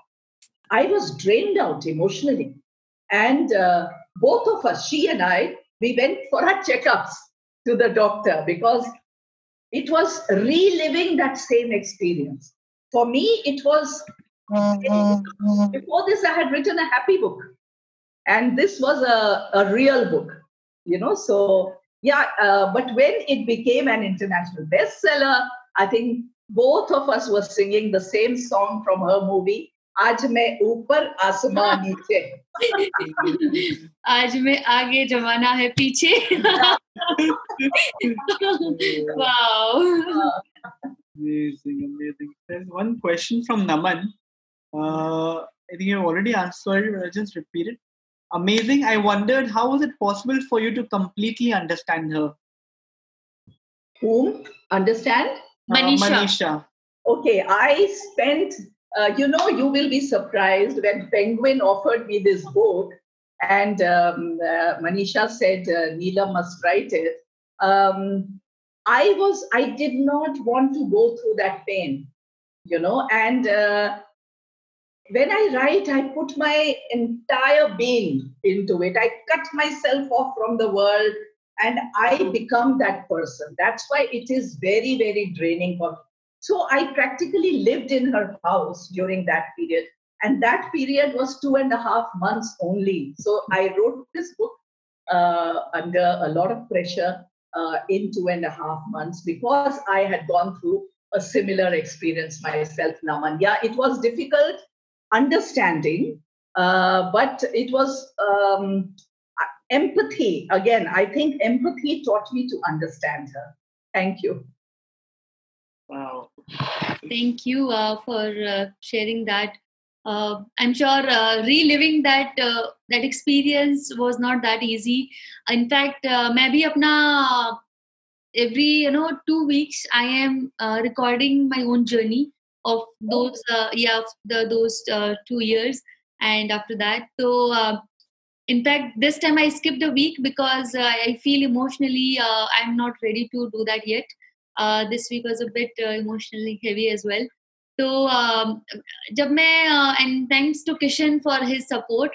I was drained out emotionally. And uh, both of us, she and I, we went for our checkups to the doctor because it was reliving that same experience. For me, it was before this, I had written a happy book, and this was a, a real book, you know. So, yeah, uh, but when it became an international bestseller, I think both of us were singing the same song from her movie, आज मैं ऊपर आसमान नीचे आज मैं आगे जमाना है पीछे wow amazing amazing there's one question from naman uh, i think you already answered but i'll just repeat it amazing i wondered how was it possible for you to completely understand her whom understand manisha, uh, manisha. okay i spent uh, you know, you will be surprised when Penguin offered me this book, and um, uh, Manisha said uh, Neelam must write it. Um, I was, I did not want to go through that pain, you know, and uh, when I write, I put my entire being into it. I cut myself off from the world and I become that person. That's why it is very, very draining for so I practically lived in her house during that period. And that period was two and a half months only. So I wrote this book uh, under a lot of pressure uh, in two and a half months because I had gone through a similar experience myself, Naman. Yeah, it was difficult understanding, uh, but it was um, empathy. Again, I think empathy taught me to understand her. Thank you. Wow. Thank you uh, for uh, sharing that. Uh, I'm sure uh, reliving that uh, that experience was not that easy. In fact, uh, maybe apna every you know two weeks I am recording my own journey of those yeah the those two years, and after that, so in fact this time I skipped a week because I feel emotionally I'm not ready to do that yet uh, this week was a bit uh, emotionally heavy as well. So, um, jab uh, and thanks to Kishan for his support.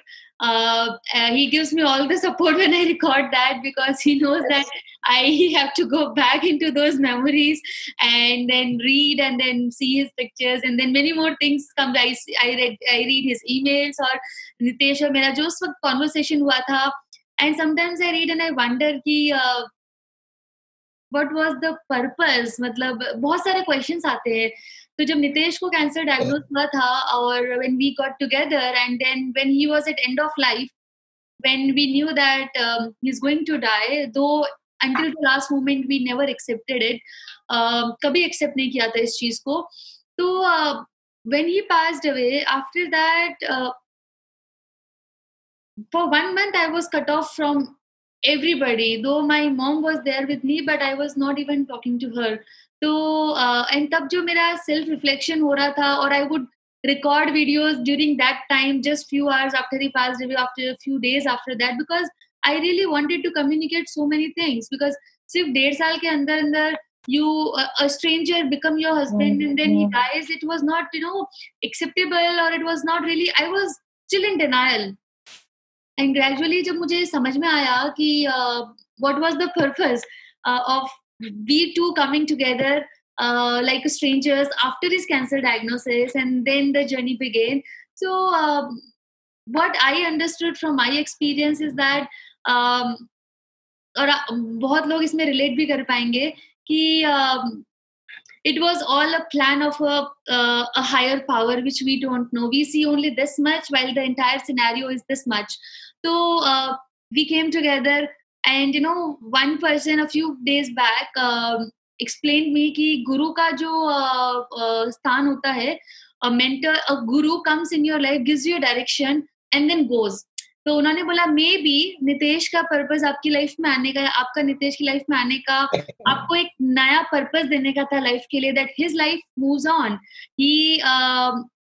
He gives me all the support when I record that because he knows that I have to go back into those memories and then read and then see his pictures and then many more things come. I, I, read, I read his emails or Nitesh or mera jo conversation hua. And sometimes I read and I wonder ki, what was the purpose मतलब बहुत सारे question आते हैं। तो जब नितेश को cancer diagnose हुआ था और when we got together and then when he was at end of life when we knew that he is going to die though the last moment we never accepted it uh, कभी accept नहीं किया था इस चीज़ को। तो he passed away after that uh, for one month i was cut off from everybody though my mom was there with me but i was not even talking to her तो and तब जो मेरा self reflection हो रहा था और I would record videos during that time just few hours after he passed away after a few days after that because I really wanted to communicate so many things because सिर्फ डेढ़ साल के अंदर अंदर you uh, a stranger become your husband and then he dies it was not you know acceptable or it was not really I was still in denial And gradually जब मुझे समझ में आया कि what was the purpose of we to coming together like strangers after this cancer cancer diagnosis and then the journey began. So um, what i understood from my experience और बहुत लोग इसमें रिलेट भी कर पाएँगे कि it was all a plan of a higher power which we don't know we see only this much well the entire scenario is this much तो we came together and you know one person a few days back explain me की गुरु का जो uh, uh, स्थान होता है guru comes in your life gives you direction and then goes तो उन्होंने बोला मे बी नितेश का पर्पज आपकी लाइफ में आने का आपका नितेश की लाइफ में आने का आपको एक नया पर्पज देने का था लाइफ के लिए that his life move on he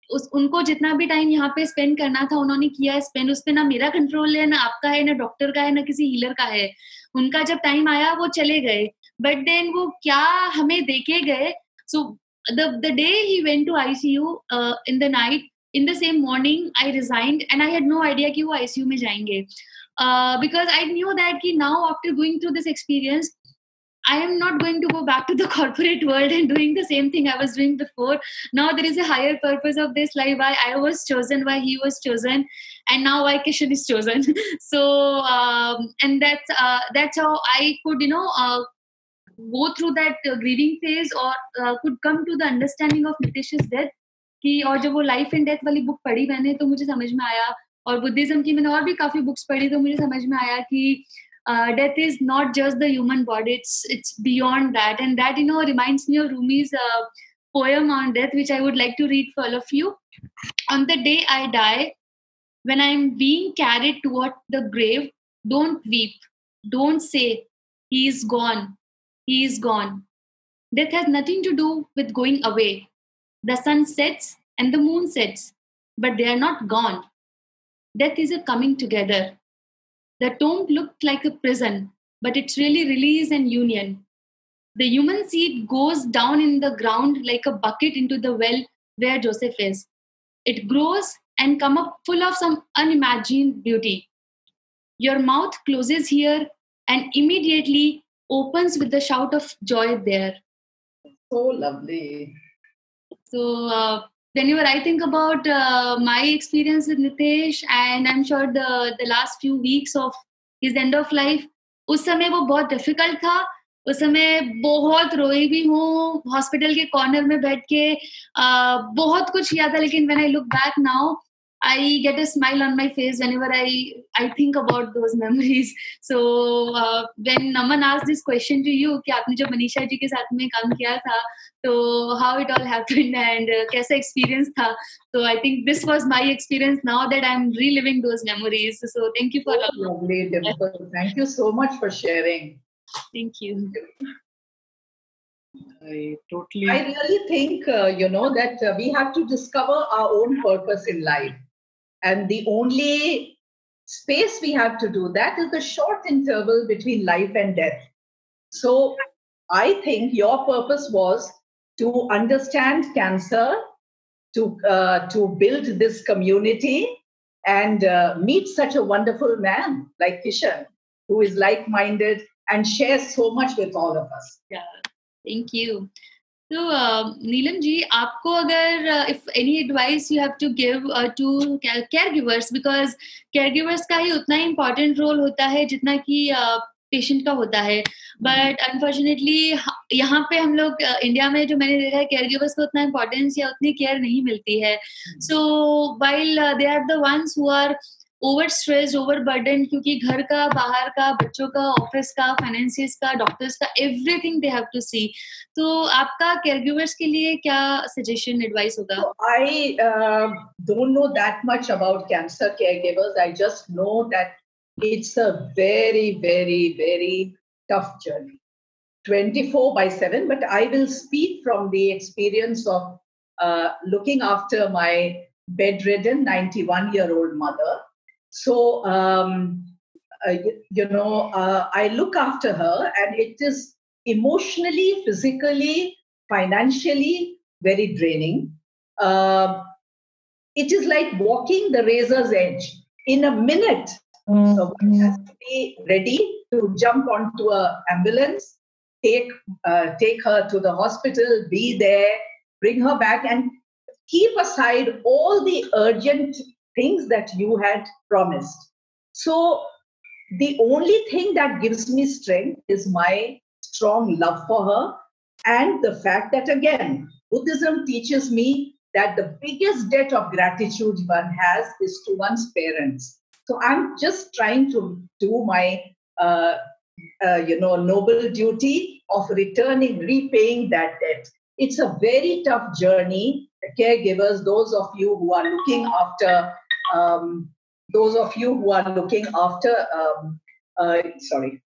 उस, उनको जितना भी टाइम यहाँ पे स्पेंड करना था, उन्होंने किया है स्पेंड उस पर ना मेरा कंट्रोल है, ना आपका है, ना डॉक्टर का है, ना किसी हीलर का है। उनका जब टाइम आया, वो चले गए। बट देन वो क्या हमें देखे गए? So the day he went to ICU in the night in the same morning I resigned and I had no idea कि वो आईसीयू में जाएँगे। बिकॉज़ आई न्यू दैट कि now after going through this experience I am not going to go back to the corporate world and doing the same thing I was doing before. Now there is a higher purpose of this, like why I was chosen, why he was chosen, and now why Kishan is chosen. so, um, and that's uh, that's how I could, you know, uh, go through that uh, grieving phase or uh, could come to the understanding of Nitesh's death. कि और जब वो life and death वाली book पढ़ी मैंने तो मुझे समझ में आया और बुद्धिज्म की मैंने और भी काफी बुक्स पढ़ी तो मुझे समझ में आया कि uh, death is not just the human body it's it's beyond that. And that you know reminds me of rumi's uh, poem on death which i would like to read for all of you. On the day i die when i am being carried toward the grave don't weep don't say he is gone he is gone. Death has nothing to do with going away. The sun sets and the moon sets but they are not gone. Death is a coming together. The tomb looked like a prison, but it's really release and union. The human seed goes down in the ground like a bucket into the well where Joseph is. It grows and come up full of some unimagined beauty. Your mouth closes here and immediately opens with a shout of joy there. So lovely. So uh, whenever I think about uh, my experience with Nitesh, and I'm sure the the last few weeks of his end of life, उस समय वो बहुत difficult था उस समय बहुत रोई भी हूँ हॉस्पिटल के कॉर्नर में बैठ के आ, बहुत कुछ किया था लेकिन when I look back now I get a smile on my face whenever I I think about those memories. So uh, when Naman asked this question to you कि आपने जब मनीषा जी के साथ में काम किया था तो how it all happened and uh, कैसा experience था so I think this was my experience now that I'm reliving those memories. So thank you for So lovely, Dimple. Thank you so much for sharing. thank you. I totally. I really think, uh, you know, that uh, we have to discover our own purpose in life. And the only space we have to do that is the short interval between life and death. So I think your purpose was to understand cancer, to, uh, to build this community, and uh, meet such a wonderful man like Kishan, who is like minded and shares so much with all of us. Yeah, thank you. So, uh, Neelam ji, आपको अगर if any advice you have to give to caregivers because caregivers का ही उतना ही important role होता है जितना कि uh, patient का होता है। बट अनफॉर्चुनेटली यहाँ पे हम लोग इंडिया में जो मैंने देखा है केयर गिवर्स को उतना इम्पोर्टेंस या उतनी केयर नहीं मिलती है। So while they are the ones who are over stress over burden क्योंकि घर का बाहर का बच्चों का ऑफ़िस का फाइनेंसिस का डॉक्टर्स का everything they have to see तो आपका केयरगिवर्स के लिए क्या सजेशन एडवाइस होगा? I don't know that much about cancer caregivers I just know that it's a very very very tough journey 24 by 7 but i will speak from the experience of uh, looking after my bedridden 91 year old mother. So, um, uh, you know, uh, I look after her, and it is emotionally, physically, financially very draining. Uh, it is like walking the razor's edge. In a minute, mm-hmm. someone has to be ready to jump onto an ambulance, take uh, take her to the hospital, be there, bring her back, and keep aside all the urgent things that you had promised. So, the only thing that gives me strength is my strong love for her and the fact that, again, Buddhism teaches me that the biggest debt of gratitude one has is to one's parents. So, I'm just trying to do my uh, uh, you know, noble duty of returning, repaying that debt. It's a very tough journey. Caregivers, those of you who are looking after um, those of you who are looking after, um, uh, sorry,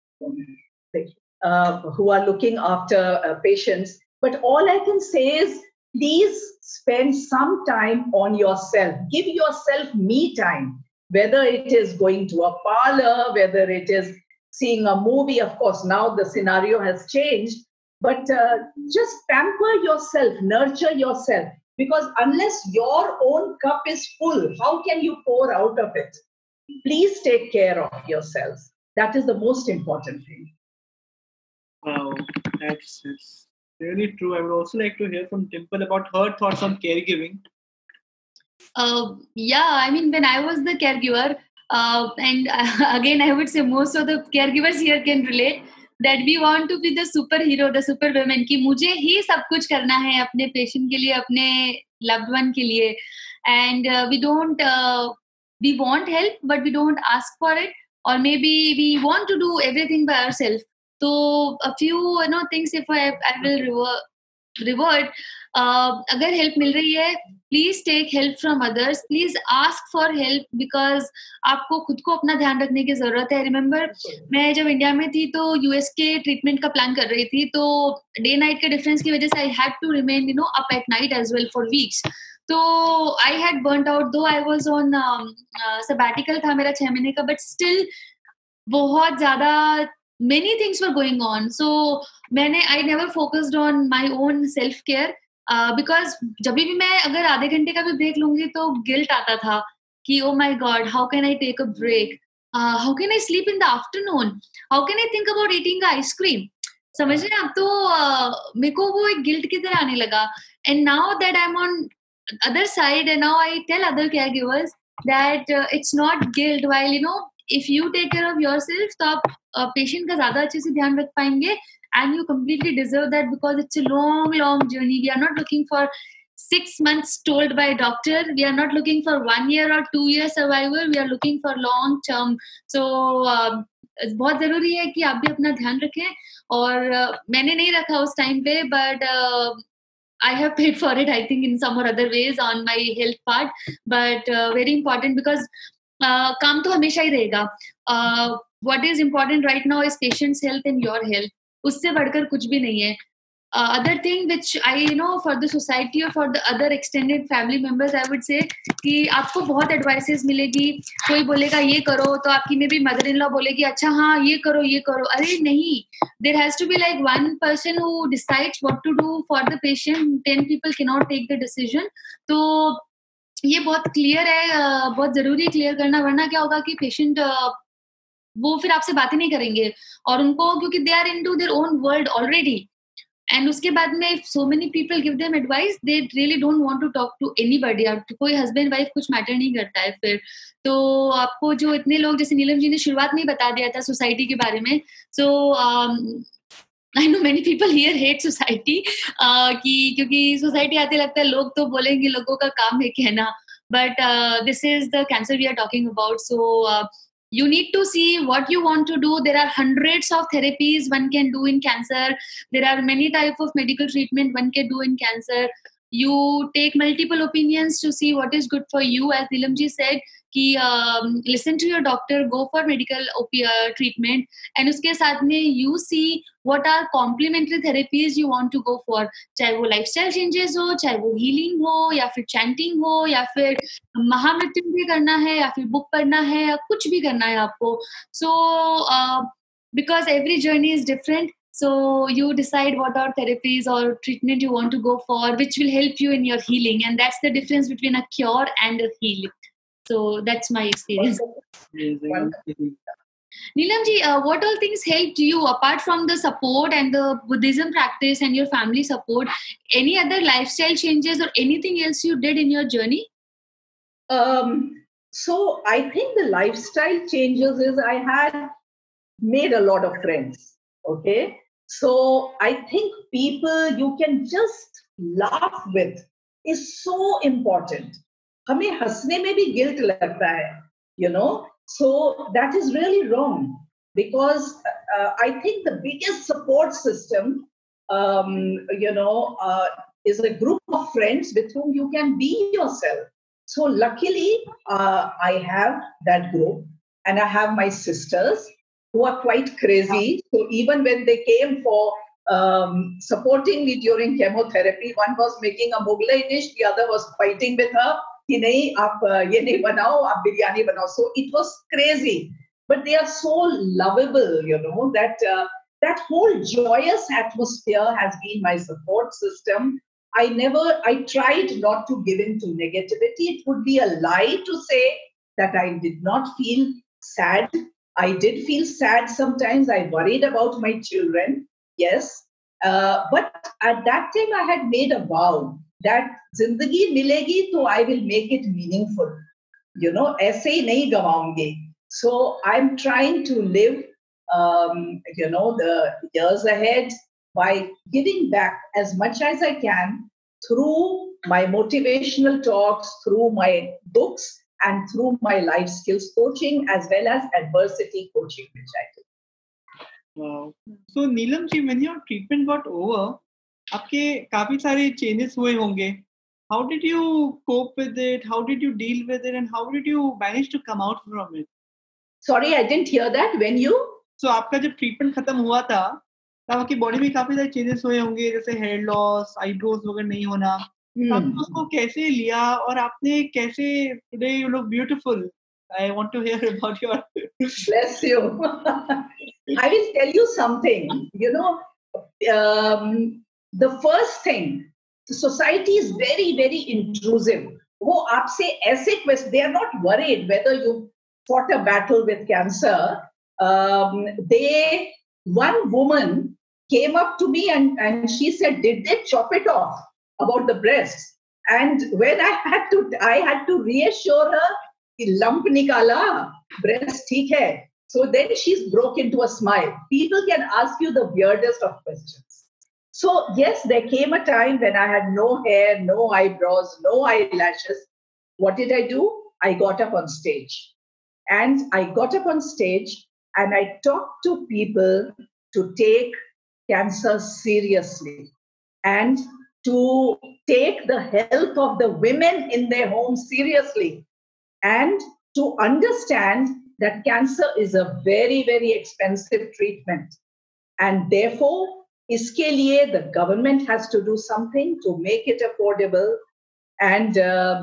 uh, who are looking after uh, patients. But all I can say is please spend some time on yourself. Give yourself me time, whether it is going to a parlor, whether it is seeing a movie. Of course, now the scenario has changed, but uh, just pamper yourself, nurture yourself because unless your own cup is full, how can you pour out of it? Please take care of yourselves. That is the most important thing. Wow, that's, that's really true. I would also like to hear from Dimple about her thoughts on caregiving. Uh, yeah, I mean, when I was the caregiver, uh, and uh, again, I would say most of the caregivers here can relate. That we want to be the super hero the super women की मुझे ही सब कुछ करना है अपने patient के लिए, अपने लव्ड वन के लिए। And we don't we want help but we don't ask for it और maybe we want to do everything by ourself तो a few no things if I will revert अगर help मिल रही है please take help from others please ask for help because आपको खुद को अपना ध्यान रखने की ज़रूरत है. रिमेम्बर मैं जब इंडिया में थी तो यूएस के ट्रीटमेंट का प्लान कर रही थी तो डे नाइट के डिफरेंस की वजह से I had to remain you know up at night as well for weeks तो आई हैड बर्न आउट दो आई वॉज़ ऑन सबैटिकल था मेरा छह महीने का बट स्टिल बहुत ज़्यादा many things were going on so मैंने I never focused on my own self care because जब भी मैं अगर आधे घंटे का भी ब्रेक लूँगी तो गिल्ट आता था कि ओ my God how can I take a break how can I sleep in the afternoon how can I think about eating ice cream समझ रहे आप? तो uh, मेरे को वो एक गिल्ट की तरह आने लगा। And now that I am on other side and now I tell other caregivers that it's not guilt while you know if you take care of your self तो आप पेशेंट का ज़्यादा अच्छे से ध्यान रख पाएँगे and you completely deserve that because it's a long long journey we are not looking for six months told by doctor we are not looking for one year और two year survivor we are looking for long term so बहुत ज़रूरी है कि आप भी अपना ध्यान रखें और uh, मैंने नहीं रखा उस टाइम पे but I have paid for it I think in some or other ways on my health part but very important because काम तो हमेशा ही रहेगा। What is important right now is patients health and your health उससे बढ़कर कुछ भी नहीं है। Other thing which I you know for the society और for the other extended family members I would say कि आपको बहुत एडवाइसेस मिलेगी। कोई बोलेगा, ये करो तो आपकी maybe mother in law बोलेगी अच्छा हाँ ये करो ये करो। अरे, नहीं। There has to be like one person who decides what to do for the patient ten people के नॉट टेक द डिसीज़न तो ये बहुत क्लियर है बहुत ज़रूरी क्लियर करना, वरना क्या होगा कि पेशेंट वो फिर आपसे बातें नहीं करेंगे। और उनको, क्योंकि they are into their own world already and उसके बाद में so many people give them advice they really don't want to talk to anybody कोई हस्बैंड वाइफ कुछ मैटर नहीं करता है फिर। तो आपको जो इतने लोग, जैसे नीलम जी ने शुरुआत में ही बता दिया था सोसाइटी के बारे में so I know many people here hate society कि क्योंकि सोसाइटी आते लगता है लोग तो बोलेंगे लोगों का काम है कहना but this is the cancer we are talking about so you need to see what you want to do there are hundreds of therapies one can do in cancer there are many type of medical treatment one can do in cancer you take multiple opinions to see what is good for you as nilamji said कि listen to your doctor go for medical treatment and उसके साथ में you see what are complementary therapies you want to go for चाहे वो life style changes हो, चाहे वो healing हो, या फिर चैंटिंग हो, या फिर महामृत्युंजय करना है, या फिर बुक पढ़ना है, या कुछ भी करना है आपको। So because every journey is different so you decide what are therapies or treatment you want to go for, which will help you in your healing, and that's the difference between a cure and a healing. So that's my experience. Neelam ji, uh, what all things helped you apart from the support and the Buddhism practice and your family support? Any other lifestyle changes or anything else you did in your journey? Um, so I think the lifestyle changes is I had made a lot of friends. Okay. So I think people you can just laugh with is so important. हमें हंसने में भी guilt लगता है you know so that is really wrong because uh, I think the biggest support system, um, you know, uh, is a group of friends with whom you can be yourself. So luckily, uh, I have that group, and I have my sisters who are quite crazy. So even when they came for um, supporting me during chemotherapy, one was making a Mughlai dish, the other was fighting with her. कि नहीं आप ये नहीं बनाओ आप बिरयानी बनाओ so it was crazy but they are so lovable you know that uh, that whole joyous atmosphere has been my support system i never i tried not to give in to negativity it would be a lie to say that i did not feel sad i did feel sad sometimes i worried about my children yes uh, but at that time i had made a vow that जिंदगी मिलेगी तो I will make it meaningful you know ऐसे ही नहीं गवाऊंगे सो I am trying to live you know the years ahead by giving back as much as i can through my motivational talks through my books and through my life skills coaching as well as adversity coaching which i do wow so neelam ji when your treatment got over आपके काफ़ी सारे changes हुए होंगे। How did you cope with it how did you deal with it and how did you manage to come out from it sorry I didn't hear that when you so आपका जब treatment खत्म हुआ था तब आपकी body में काफ़ी सारे चेंजेस हुए होंगे जैसे हेयर लॉस आईब्रोज वगैरह नहीं होना। आपने उसको कैसे लिया और आपने कैसे today you look beautiful I want to hear about your bless you I will tell you something you know the first thing society is very very intrusive वो आपसे ऐसे question they are not worried whether you fought a battle with cancer um, they one woman came up to me and, and she said did they chop it off about the breasts and when i had to i had to reassure her lump nikala breast theek hai so then she's broke into a smile people can ask you the weirdest of questions so, yes, there came a time when I had no hair, no eyebrows, no eyelashes. What did I do? I got up on stage. And I got up on stage and I talked to people to take cancer seriously and to take the health of the women in their homes seriously and to understand that cancer is a very, very expensive treatment. And therefore, इसके लिए the government has to do something to make it affordable and uh,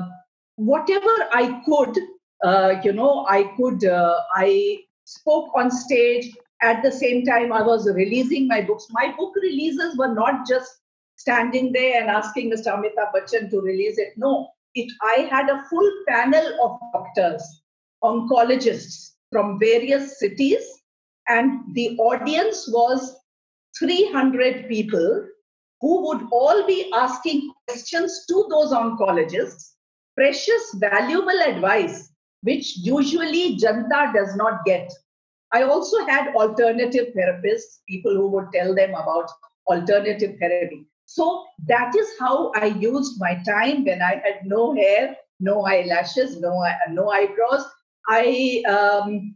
whatever i could uh, you know i could uh, i spoke on stage at the same time i was releasing my books my book releases were not just standing there and asking mr amitabh bachchan to release it no it i had a full panel of doctors oncologists from various cities and the audience was 300 people who would all be asking questions to those oncologists, precious, valuable advice, which usually Janta does not get. I also had alternative therapists, people who would tell them about alternative therapy. So that is how I used my time when I had no hair, no eyelashes, no no eyebrows. I um,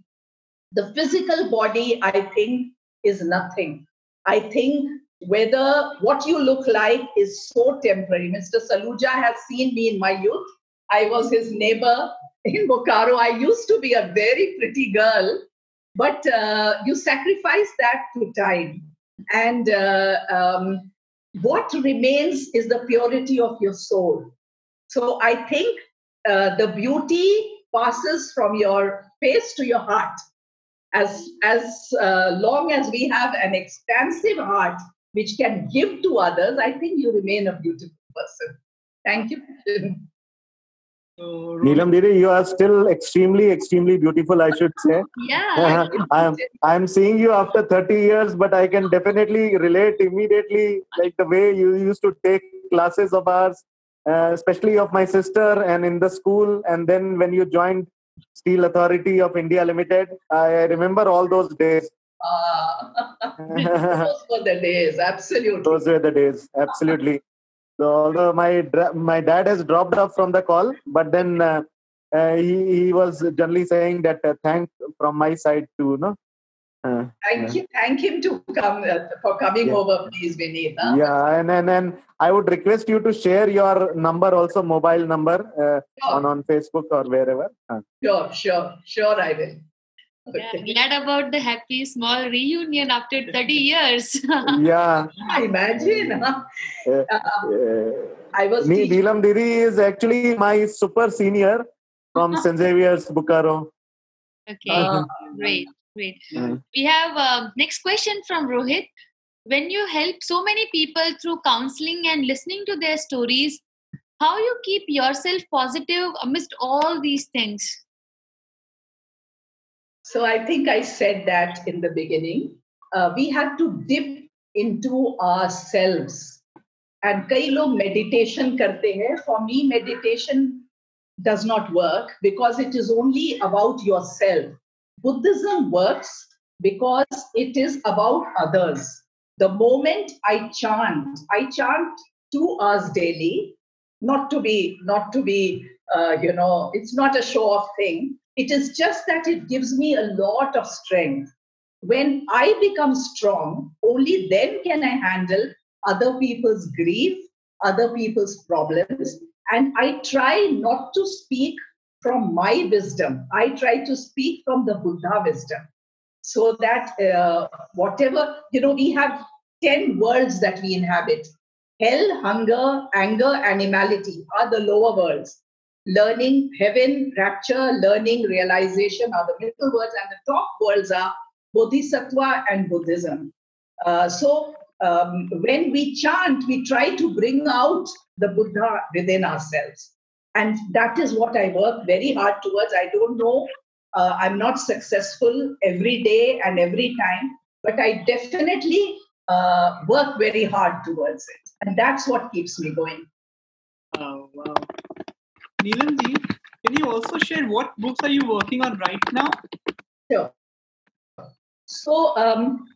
the physical body, I think, is nothing. I think whether what you look like is so temporary. Mr. Saluja has seen me in my youth. I was his neighbor in Bokaro. I used to be a very pretty girl, but uh, you sacrifice that to time. And uh, um, what remains is the purity of your soul. So I think uh, the beauty passes from your face to your heart. As, as uh, long as we have an expansive heart which can give to others, I think you remain a beautiful person. Thank you. So, Neelam Didi, you are still extremely, extremely beautiful, I should say. Yeah. I'm, I'm seeing you after 30 years, but I can definitely relate immediately, like the way you used to take classes of ours, uh, especially of my sister and in the school. And then when you joined Steel Authority of India Limited, I remember all those days. Ah, those were the days, absolutely. those were the days, absolutely. So although my my dad has dropped off from the call, but then uh, uh, he, he was generally saying that uh, thank from my side to you know. Uh, Thank you, thank him to come uh, for coming Yeah. over, please, Vineet. huh? yeah, and, and and I would request you to share your number also, mobile number, uh, Sure, on on Facebook or wherever. Uh, sure, sure, sure, I will. Yeah, glad about the happy small reunion after 30 years. yeah, I Imagine, huh? Uh, Uh, uh, I was Nee- teaching. Neelam Didi is actually my super senior from St. Xavier's, Bokaro. okay, Uh, great, great. Mm. We have um, next question from Rohit. When you help so many people through counseling and listening to their stories, how you keep yourself positive amidst all these things? So I think I said that in the beginning. Uh, we have to dip into ourselves. And कई लोग meditation करते हैं. For me, meditation does not work because it is only about yourself. Buddhism works because it is about others. The moment I chant, I chant two hours daily, not to be, not to be, uh, you know, it's not a show off thing. It is just that it gives me a lot of strength. When I become strong, only then can I handle other people's grief, other people's problems. And I try not to speak from my wisdom. I try to speak from the Buddha wisdom. So that uh, whatever, you know, we have 10 worlds that we inhabit. Hell, hunger, anger, animality are the lower worlds. Learning, heaven, rapture, learning, realization are the middle worlds, and the top worlds are Bodhisattva and Buddhism. Uh, so um, when we chant, we try to bring out the Buddha within ourselves. And that is what I work very hard towards. I don't know, uh, I'm not successful every day and every time, but I definitely uh, work very hard towards it. And that's what keeps me going. Oh, wow. Neelam ji, can you also share what books are you working on right now? Sure. So, um,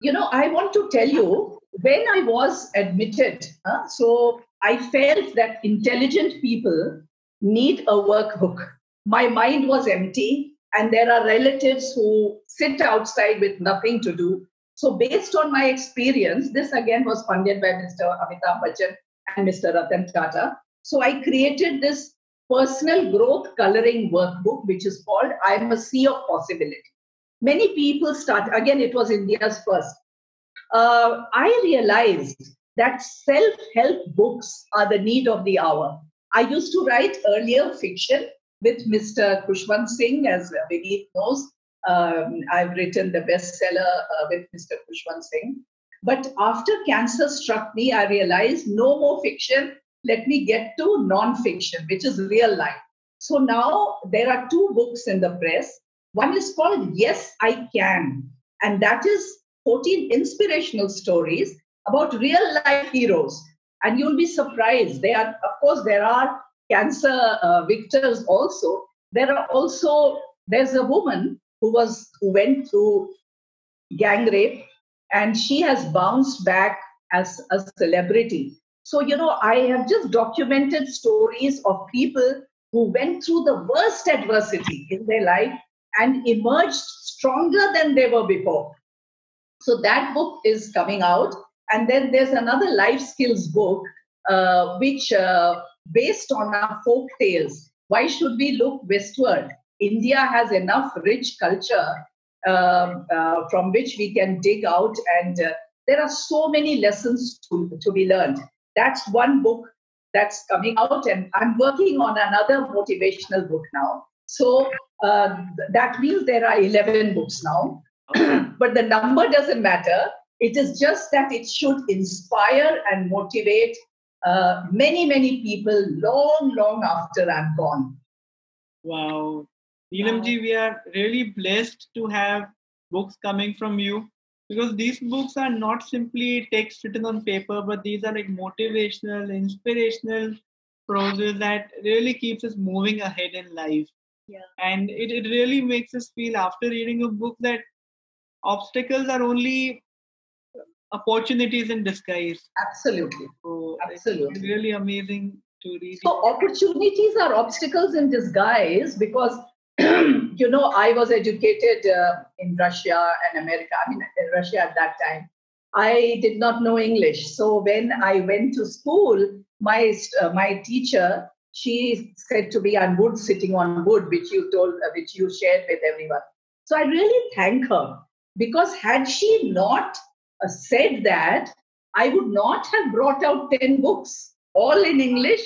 you know, I want to tell you when I was admitted, uh, so I felt that intelligent people need a workbook. My mind was empty, and there are relatives who sit outside with nothing to do. So, based on my experience, this again was funded by Mr. Amitabh Bachchan and Mr. Ratan Tata. So, I created this personal growth coloring workbook, which is called I'm a Sea of Possibility. Many people start, again, it was India's first. Uh, I realized that self help books are the need of the hour. I used to write earlier fiction with Mr. Khushwant Singh, as Vineet knows. Um, I've written the bestseller uh, with Mr. Khushwant Singh. But after cancer struck me, I realized no more fiction. Let me get to non-fiction, which is real life. So now there are two books in the press. One is called Yes, I Can, and that is 14 inspirational stories about real life heroes. And you'll be surprised. They are, of course, there are cancer uh, victors also. There are also, there's a woman who was, who went through gang rape and she has bounced back as a celebrity. So, you know, I have just documented stories of people who went through the worst adversity in their life and emerged stronger than they were before. So that book is coming out. And then there's another life skills book, uh, which uh, based on our folk tales. Why should we look westward? India has enough rich culture um, uh, from which we can dig out, and uh, there are so many lessons to, to be learned. That's one book that's coming out, and I'm working on another motivational book now. So uh, that means there are 11 books now. but the number doesn't matter. It is just that it should inspire and motivate uh, many, many people long, long after I'm gone. Wow. Neelamji, we are really blessed to have books coming from you because these books are not simply text written on paper, but these are like motivational, inspirational prose that really keeps us moving ahead in life. Yeah. And it, it really makes us feel after reading a book that obstacles are only opportunities in disguise. Absolutely. So Absolutely. It's really amazing to read. So opportunities are obstacles in disguise because you know I was educated uh, in Russia and America. I mean, in Russia at that time. I did not know English, so when I went to school, my uh, my teacher she said to me, "I'm wood sitting on wood," which you told, uh, which you shared with everyone. So I really thank her because had she not Uh, said that, I would not have brought out 10 books, all in English,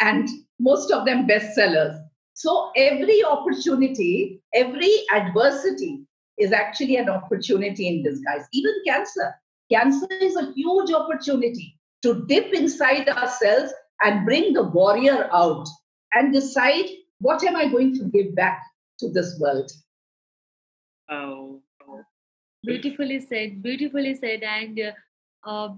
and most of them bestsellers. So every opportunity, every adversity is actually an opportunity in disguise. Even cancer. Cancer is a huge opportunity to dip inside ourselves and bring the warrior out and decide what am I going to give back to this world. Oh, beautifully said beautifully said and uh, uh,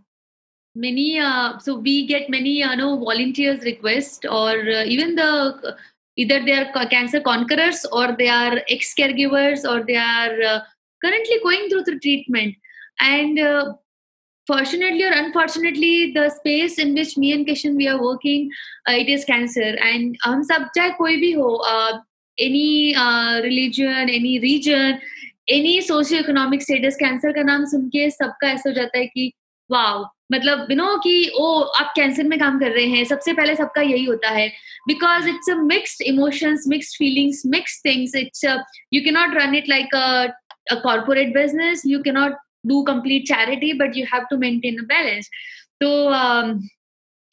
many uh, so we get many you know volunteers request or uh, even the either they are cancer conquerors or they are ex caregivers or they are uh, currently going through the treatment. And uh, fortunately or unfortunately the space in which me and kishan we are working it is cancer. And sab chahe koi bhi ho any religion any region any socio economic status cancer का नाम सुन के सबका ऐसा हो जाता है कि wow! मतलब यू नो कि ओ आप कैंसर में काम कर रहे हैं। सबसे पहले सबका यही होता है। Because it's a mixed emotions mixed feelings mixed things it's you can not run it like a corporate business you can not complete charity but you have to maintain a balance. So um,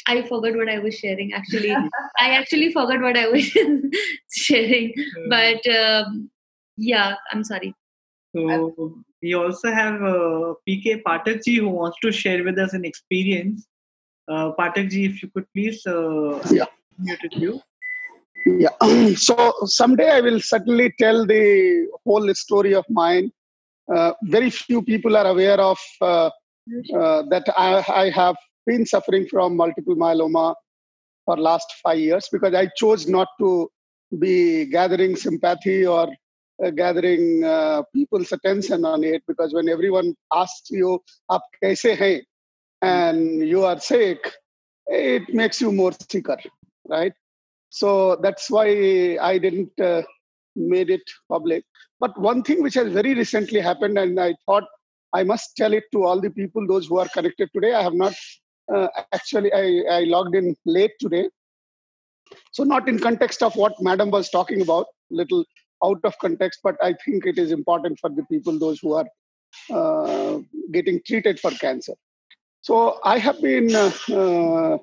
i forgot what i was sharing actually. I actually forgot what i was sharing. But um, yeah i'm sorry. So we also have uh, PK Pathakji who wants to share with us an experience. Uh, Pathakji, if you could please uh, yeah. mute you. Yeah. so someday I will certainly tell the whole story of mine. Uh, very few people are aware of uh, uh, that I, I have been suffering from multiple myeloma for last five years because I chose not to be gathering sympathy or uh, gathering uh, people's attention on it because when everyone asks you "Aap kaise hai?" and you are sick it makes you more sicker right? So that's why i didn't uh, made it public. But one thing which has very recently happened and i thought i must tell it to all the people those who are connected today. I have not uh, actually I, I logged in late today. So not in context of what madam was talking about little out of context, but I think it is important for the people, those who are uh, getting treated for cancer. So I have been uh, uh,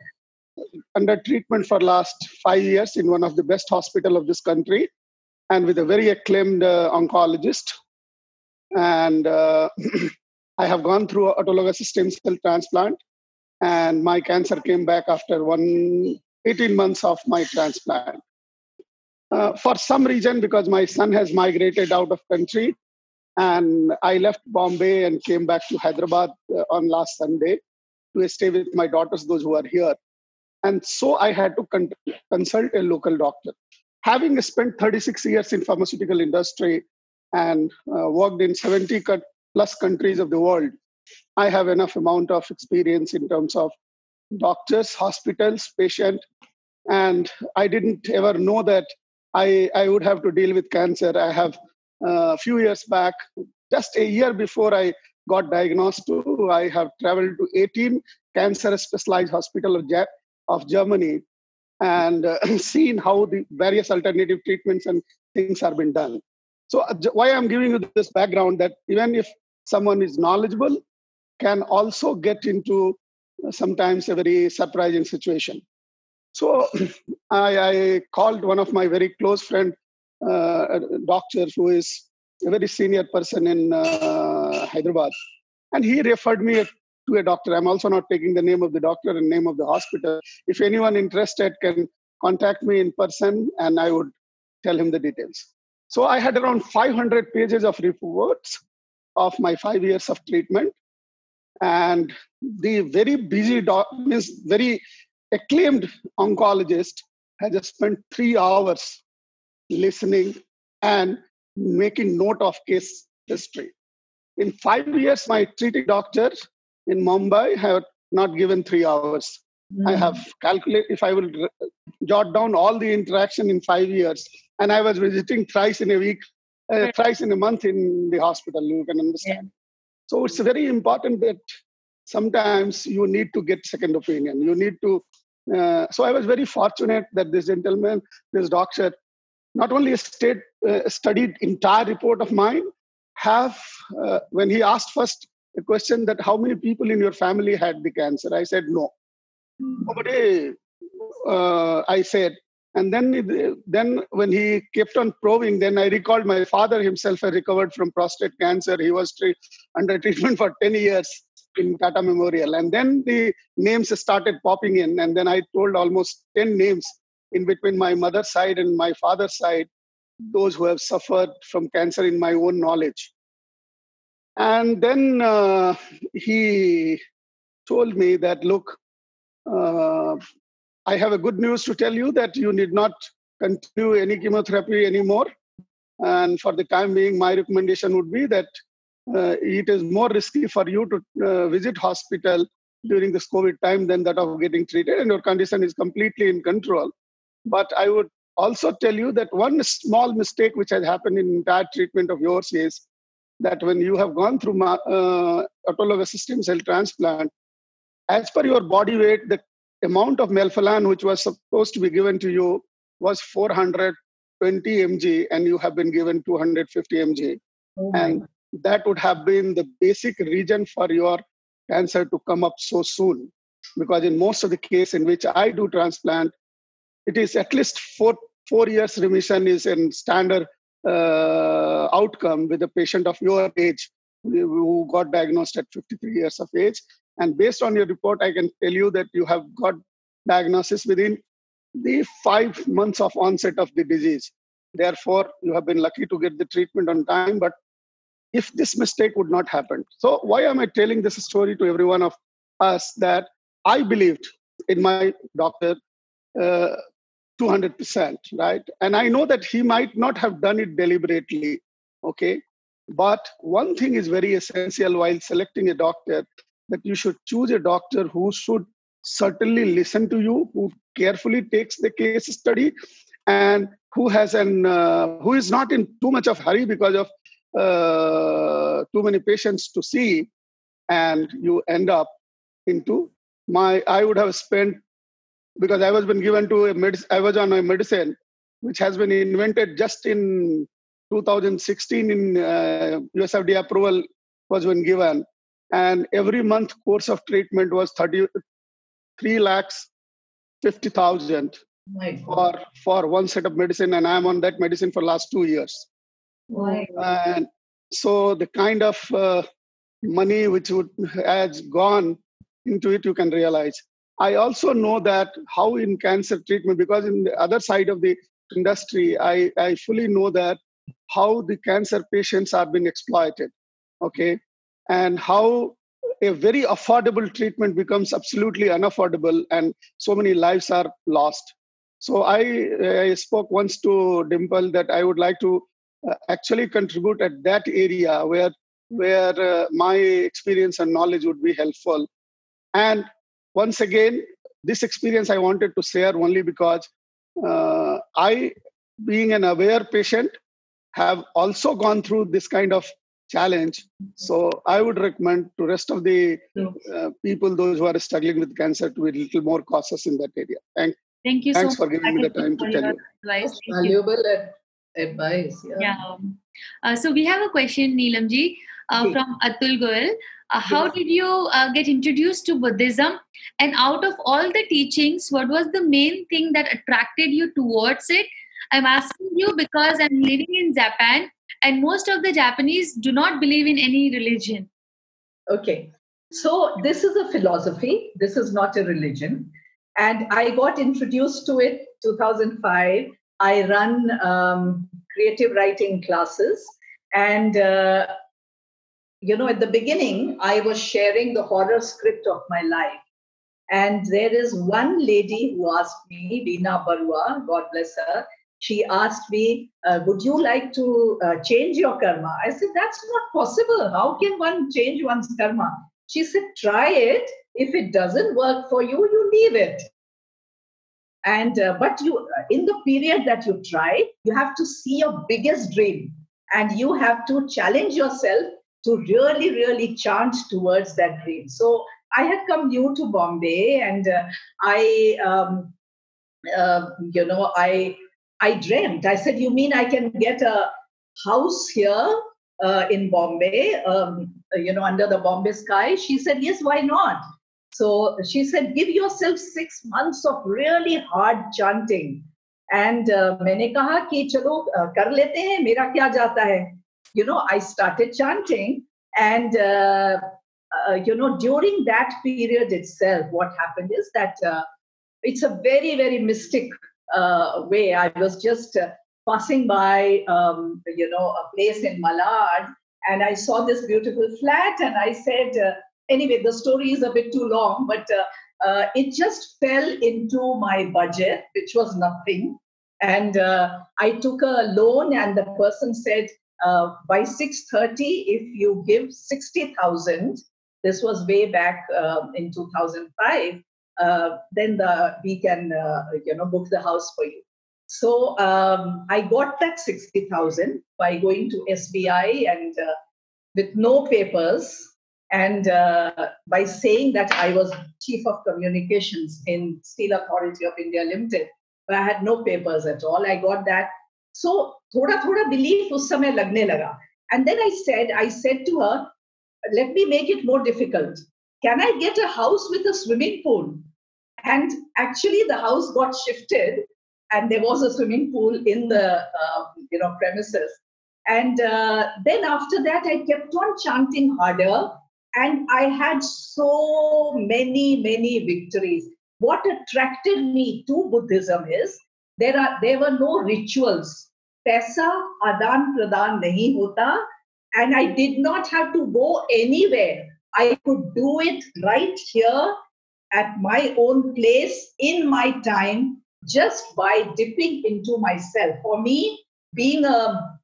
under treatment for last five years in one of the best hospital of this country, and with a very acclaimed uh, oncologist. And uh, I have gone through autologous stem cell transplant, and my cancer came back after one 18 months of my transplant. Uh, for some reason, because my son has migrated out of country, and I left Bombay and came back to Hyderabad uh, on last Sunday. to stay with my daughters, those who are here. And so I had to con- consult a local doctor. Having spent 36 years in pharmaceutical industry and uh, worked in 70 plus countries of the world, I have enough amount of experience in terms of doctors, hospitals, patient, and I didn't ever know that I, I would have to deal with cancer. I have a uh, few years back, just a year before I got diagnosed, to, I have traveled to 18 cancer specialized hospital of, of Germany and uh, seen how the various alternative treatments and things are being done. So uh, why I'm giving you this background that even if someone is knowledgeable, can also get into uh, sometimes a very surprising situation. So I, I, called one of my very close friend, uh, doctor who is a very senior person in uh, Hyderabad, and he referred me to a doctor. I'm also not taking the name of the doctor and name of the hospital. If anyone interested can contact me in person, and I would tell him the details. So I had around 500 pages of reports of my five years of treatment, and the very busy doc means very acclaimed oncologist has spent three hours listening and making note of case history. In five years, my treating doctor in Mumbai have not given three hours. Mm. I have calculated if I will jot down all the interaction in five years, and I was visiting thrice in a week, uh, thrice in a month in the hospital. You can understand. Yeah. So it's very important that sometimes you need to get second opinion. You need to uh, so I was very fortunate that this gentleman, this doctor, not only state, uh, studied entire report of mine, have uh, when he asked first a question that how many people in your family had the cancer, I said no. Nobody, uh, I said, and then then when he kept on probing, then I recalled my father himself had recovered from prostate cancer. He was tra- under treatment for ten years in Tata Memorial. And then the names started popping in. And then I told almost 10 names in between my mother's side and my father's side, those who have suffered from cancer in my own knowledge. And then uh, he told me that, look, uh, I have a good news to tell you that you need not continue any chemotherapy anymore. And for the time being, my recommendation would be that it is more risky for you to uh, visit hospital during this COVID time than that of getting treated, and your condition is completely in control. But I would also tell you that one small mistake which has happened in entire treatment of yours is that when you have gone through uh, autologous stem cell transplant, as per your body weight, the amount of melphalan which was supposed to be given to you was 420 mg, and you have been given 250 mg. Oh and that would have been the basic reason for your cancer to come up so soon. Because in most of the case in which i do transplant it is at least four four years remission is a standard uh, outcome with a patient of your age who got diagnosed at 53 years of age. And based on your report i can tell you that you have got diagnosis within the five months of onset of the disease. Therefore you have been lucky to get the treatment on time but if this mistake would not happen. So why am I telling this story to every one of us that I believed in my doctor uh, 200%, right? And I know that he might not have done it deliberately, okay? But one thing is very essential while selecting a doctor that you should choose a doctor who should certainly listen to you, who carefully takes the case study, and who has an uh, who is not in too much of hurry because of uh, too many patients to see and you end up into my i would have spent because i was been given to a med- i was on a medicine which has been invented just in 2016 in uh, usfda approval was been given. And every month course of treatment was 33 lakhs 50000 for for one set of medicine and i'm on that medicine for last two years and so the kind of uh, money which would has gone into it, you can realize. I also know that how in cancer treatment, because in the other side of the industry, I, I fully know that how the cancer patients are being exploited, okay, and how a very affordable treatment becomes absolutely unaffordable and so many lives are lost. So i, I spoke once to dimple that i would like to actually contribute at that area where where uh, my experience and knowledge would be helpful and once again this experience i wanted to share only because uh, i being an aware patient have also gone through this kind of challenge so i would recommend to rest of the uh, people those who are struggling with cancer to be a little more cautious in that area thank you. Thank you thanks so for much. giving me the time to tell you Advice. Thank you. Valuable ad- advice. Yeah. Yeah. Uh, so we have a question, Neelamji, uh, Okay. from Atul Goel. Uh, how Yes. did you uh, get introduced to Buddhism? And out of all the teachings, what was the main thing that attracted you towards it? I'm asking you because I'm living in Japan, and most of the Japanese do not believe in any religion. Okay. So this is a philosophy. This is not a religion. And I got introduced to it 2005. I run um, creative writing classes. And, uh, you know, at the beginning, I was sharing the horror script of my life. And there is one lady who asked me, Veena Barua, God bless her, she asked me, uh, Would you like to uh, change your karma? I said, That's not possible. How can one change one's karma? She said, Try it. If it doesn't work for you, you leave it. And uh, but you, in the period that you try, you have to see your biggest dream, and you have to challenge yourself to really, really chant towards that dream. So I had come new to Bombay, and uh, I, um, uh, you know, I I dreamt. I said, "You mean I can get a house here uh, in Bombay, um, you know, under the Bombay sky?" She said, "Yes, why not?" So she said, "Give yourself six months of really hard chanting." And uh, मैंने कहा कि चलो uh, कर लेते हैं मेरा क्या जाता है you know I started chanting and uh, uh, you know during that period itself what happened is that uh, it's a very very mystic uh, way. I was just uh, passing by, um, you know, a place in Malad, and I saw this beautiful flat, and I said, uh, anyway, the story is a bit too long, but uh, uh, it just fell into my budget, which was nothing, and uh, I took a loan, and the person said, uh, by 6:30, if you give 60,000, this was way back um, in 2005 uh, then the we can uh, you know book the house for you. So um, I got that sixty thousand by going to SBI and with no papers and uh, by saying that I was chief of communications in Steel Authority of India Limited, but I had no papers at all. I got that. So thoda thoda belief us samay lagne laga. And then I said, I said to her, let me make it more difficult. Can I get a house with a swimming pool? And actually, the house got shifted, and there was a swimming pool in the uh, you know premises. And uh, then after that, I kept on chanting harder and I had so many, many victories. What attracted me to Buddhism is there are there were no rituals. Pesa adan pradan nahi hota, and I did not have to go anywhere. I could do it right here at my own place in my time just by dipping into myself. For me, being a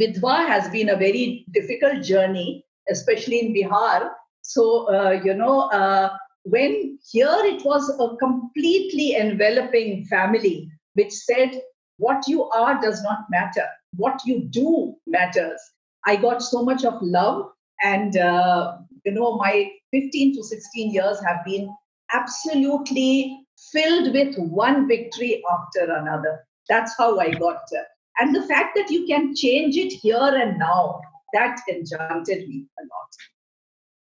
vidwa has been a very difficult journey especially in Bihar. So, uh, you know, uh, when here it was a completely enveloping family which said, what you are does not matter, what you do matters. I got so much of love, and uh, you know, my 15 to 16 years have been absolutely filled with one victory after another. That's how I got there. And the fact that you can change it here and now, that enchanted me a lot.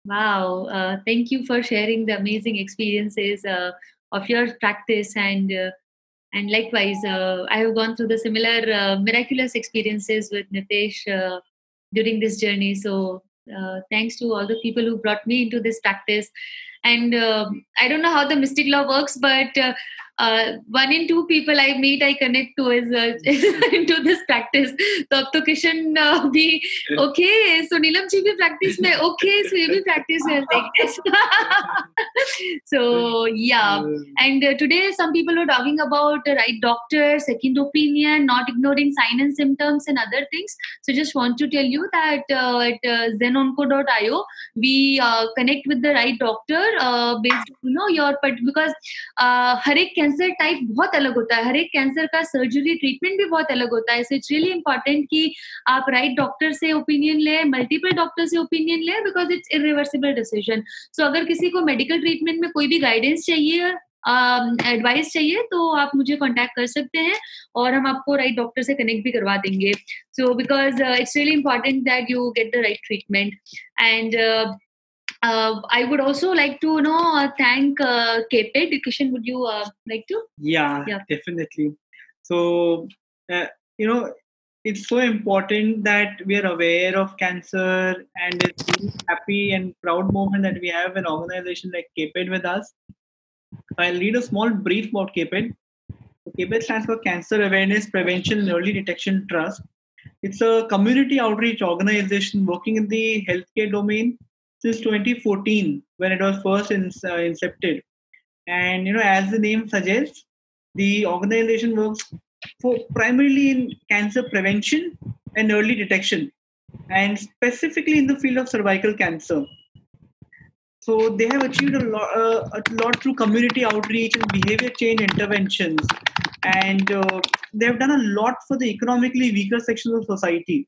Wow. Uh, thank you for sharing the amazing experiences uh, of your practice and uh, and likewise, uh, I have gone through the similar uh, miraculous experiences with Nitesh uh, during this journey. So thanks to all the people who brought me into this practice. And I don't know how the mystic law works, but uh, uh, one in two people I meet, I connect to is uh, into this practice. तो अब तो Kishan uh, भी okay, so Neelam ji भी practice में okay, so ये भी practice में like this. so yeah, and uh, today some people were talking about the right doctor, second opinion, not ignoring sign and symptoms and other things. So just want to tell you that uh, at uh, zenonco.io we uh, connect with the right doctor uh, based you know your but because uh, हर एक cancer type बहुत अलग होता है। हर एक cancer का surgery treatment भी बहुत अलग होता है। सो इट्स रियली इंपॉर्टेंट कि आप राइट right डॉक्टर से ओपिनियन ले मल्टीपल डॉक्टर से ओपिनियन ले because it's irreversible decision so अगर किसी को मेडिकल ट्रीटमेंट में कोई भी गाइडेंस चाहिए एडवाइस uh, चाहिए तो आप मुझे कांटेक्ट कर सकते हैं और हम आपको राइट डॉक्टर से कनेक्ट भी करवा देंगे। So because it's really important that you get the right treatment and uh, I would also like to you know uh, thank uh, CAPED. Kishan, would you uh, like to? Yeah, yeah. definitely. So uh, you know, it's so important that we are aware of cancer, and it's really happy and proud moment that we have an organization like CAPED with us. I'll read a small brief about CAPED. CAPED stands for Cancer Awareness, Prevention, and Early Detection Trust. It's a community outreach organization working in the healthcare domain since 2014 when it was first in, uh, incepted. And you know, as the name suggests, the organization works for primarily in cancer prevention and early detection, and specifically in the field of cervical cancer. So they have achieved a lot, uh, a lot through community outreach and behavior change interventions, and uh, they have done a lot for the economically weaker sections of society.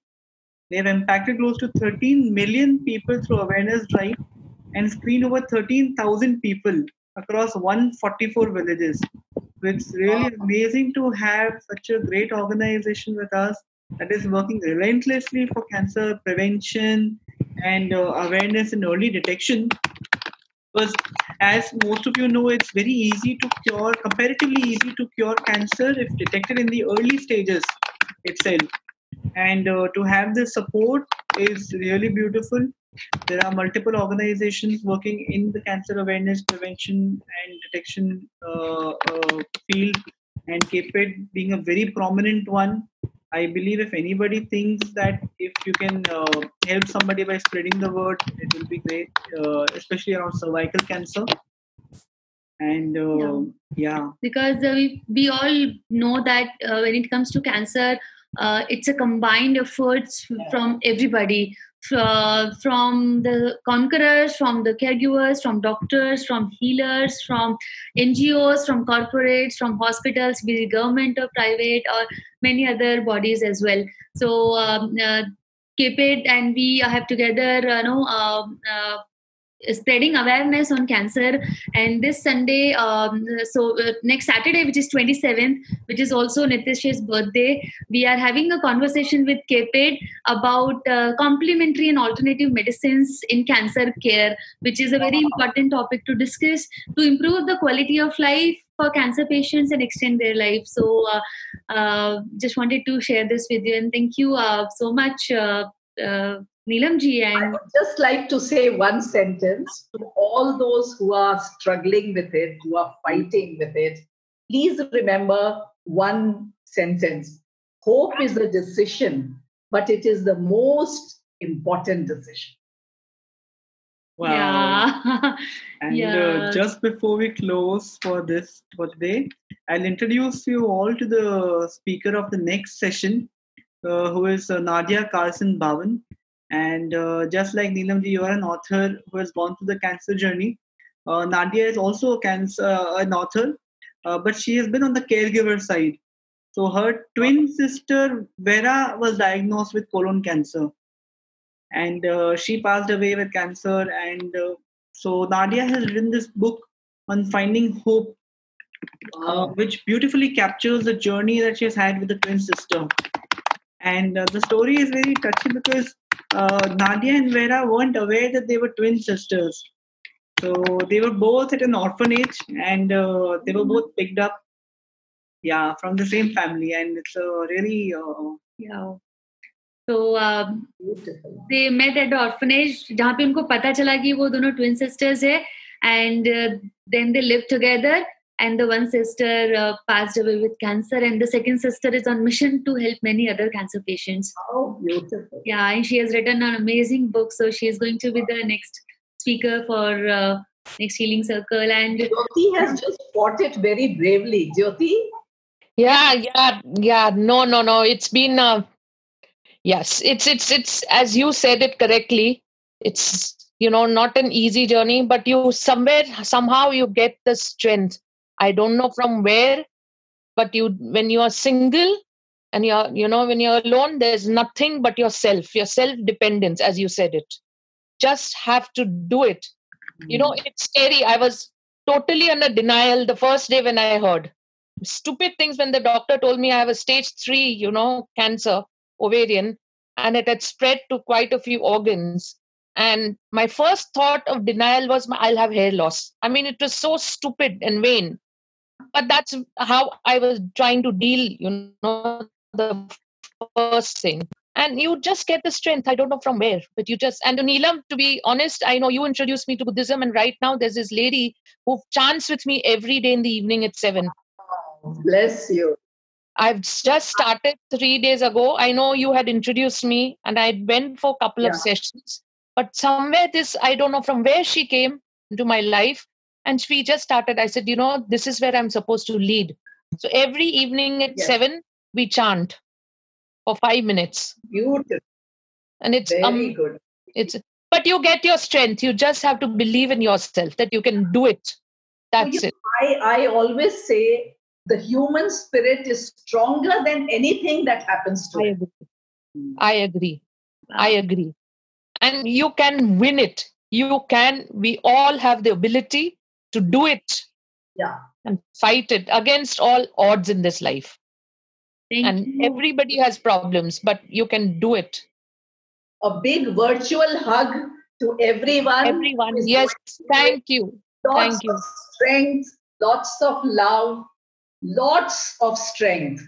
They have impacted close to 13 million people through awareness drive and screened over 13,000 people across 144 villages. It's really amazing to have such a great organization with us that is working relentlessly for cancer prevention and uh, awareness and early detection. Because, as most of you know, it's very easy to cure, comparatively easy to cure cancer if detected in the early stages itself and uh, to have this support is really beautiful there are multiple organizations working in the cancer awareness prevention and detection uh, uh, field and CAPED being a very prominent one i believe if anybody thinks that if you can uh, help somebody by spreading the word it will be great uh, especially around cervical cancer and uh, yeah. yeah. because we, we all know that when it comes to cancer uh, it's a combined efforts from everybody. Uh, from the conquerors from the caregivers from doctors from healers from ngos from corporates from hospitals be it government or private or many other bodies as well. So um, uh, and we have together you know um, uh, spreading awareness on cancer. And this sunday um, so uh, next saturday which is 27th which is also Nitesh's birthday we are having a conversation with CAPED about uh, complementary and alternative medicines in cancer care which is a very important topic to discuss to improve the quality of life for cancer patients and extend their life. So uh, uh just wanted to share this with you and thank you uh, so much Neelamji, and I would just like to say one sentence to all those who are struggling with it, who are fighting with it. Please remember one sentence Hope is a decision, but it is the most important decision. Wow. Yeah. and uh, yeah. Uh, just before we close for this for today, I'll introduce you all to the speaker of the next session, uh, who is uh, Nadia Carlson Bowen. And uh, just like Neelamji, you are an author who has gone through the cancer journey. Uh, Nadia is also a cancer, uh, an author, uh, but she has been on the caregiver side. So her twin sister Vera was diagnosed with colon cancer, and uh, she passed away with cancer. And uh, so Nadia has written this book on finding hope, which beautifully captures the journey that she has had with the twin sister. And the story is very touching because uh, Nadia and Vera weren't aware that they were twin sisters. So they were both at an orphanage and uh, they were both picked up, yeah, from the same family. And it's a really, uh, yeah. So um, they met at the orphanage जहाँ पे उनको पता चला कि वो दोनों twin sisters है and uh, then they lived together and the one sister uh, passed away with cancer and the second sister is on mission to help many other cancer patients. Oh, beautiful. yeah and she has written an amazing book so she is going to be the next speaker for uh, next healing circle and Jyoti has just fought it very bravely. Jyoti, yeah yeah yeah. No no no. It's been uh, yes it's it's it's as you said it correctly it's you know not an easy journey but you somewhere somehow you get the strength i don't know from where but you when you are single and you're you know when you're alone there's nothing but yourself your self dependence as you said it. Just have to do it. You know hmm. it's scary. I was totally under denial the first day when i heard. Stupid things when the doctor told me i have a stage 3 you know cancer ovarian and it had spread to quite a few organs. And my first thought of denial was i'll have hair loss. I mean it was so stupid and vain but that's how i was trying to deal you know the first thing and you just get the strength i don't know from where but you just and neelam to be honest i know you introduced me to buddhism and right now there's this lady who chants with me every day in the evening at 7 bless you. I've just started three days ago. I know you had introduced me and I went for a couple of sessions, but somewhere this, I don't know from where she came into my life. And she just started. I said, you know, this is where I'm supposed to lead. So every evening at Yes. seven, we chant for five minutes. Beautiful. And it's, Very um, good. it's, but you get your strength. You just have to believe in yourself that you can do it. That's you- it. I, I always say the human spirit is stronger than anything that happens to I it. agree. I agree. I agree. And you can win it. You can, we all have the ability to do it Yeah. and fight it against all odds in this life. thank And you. everybody has problems, but you can do it. A big virtual hug to everyone. Everyone, yes, thank you. Lots thank you. of strength, lots of love, lots of strength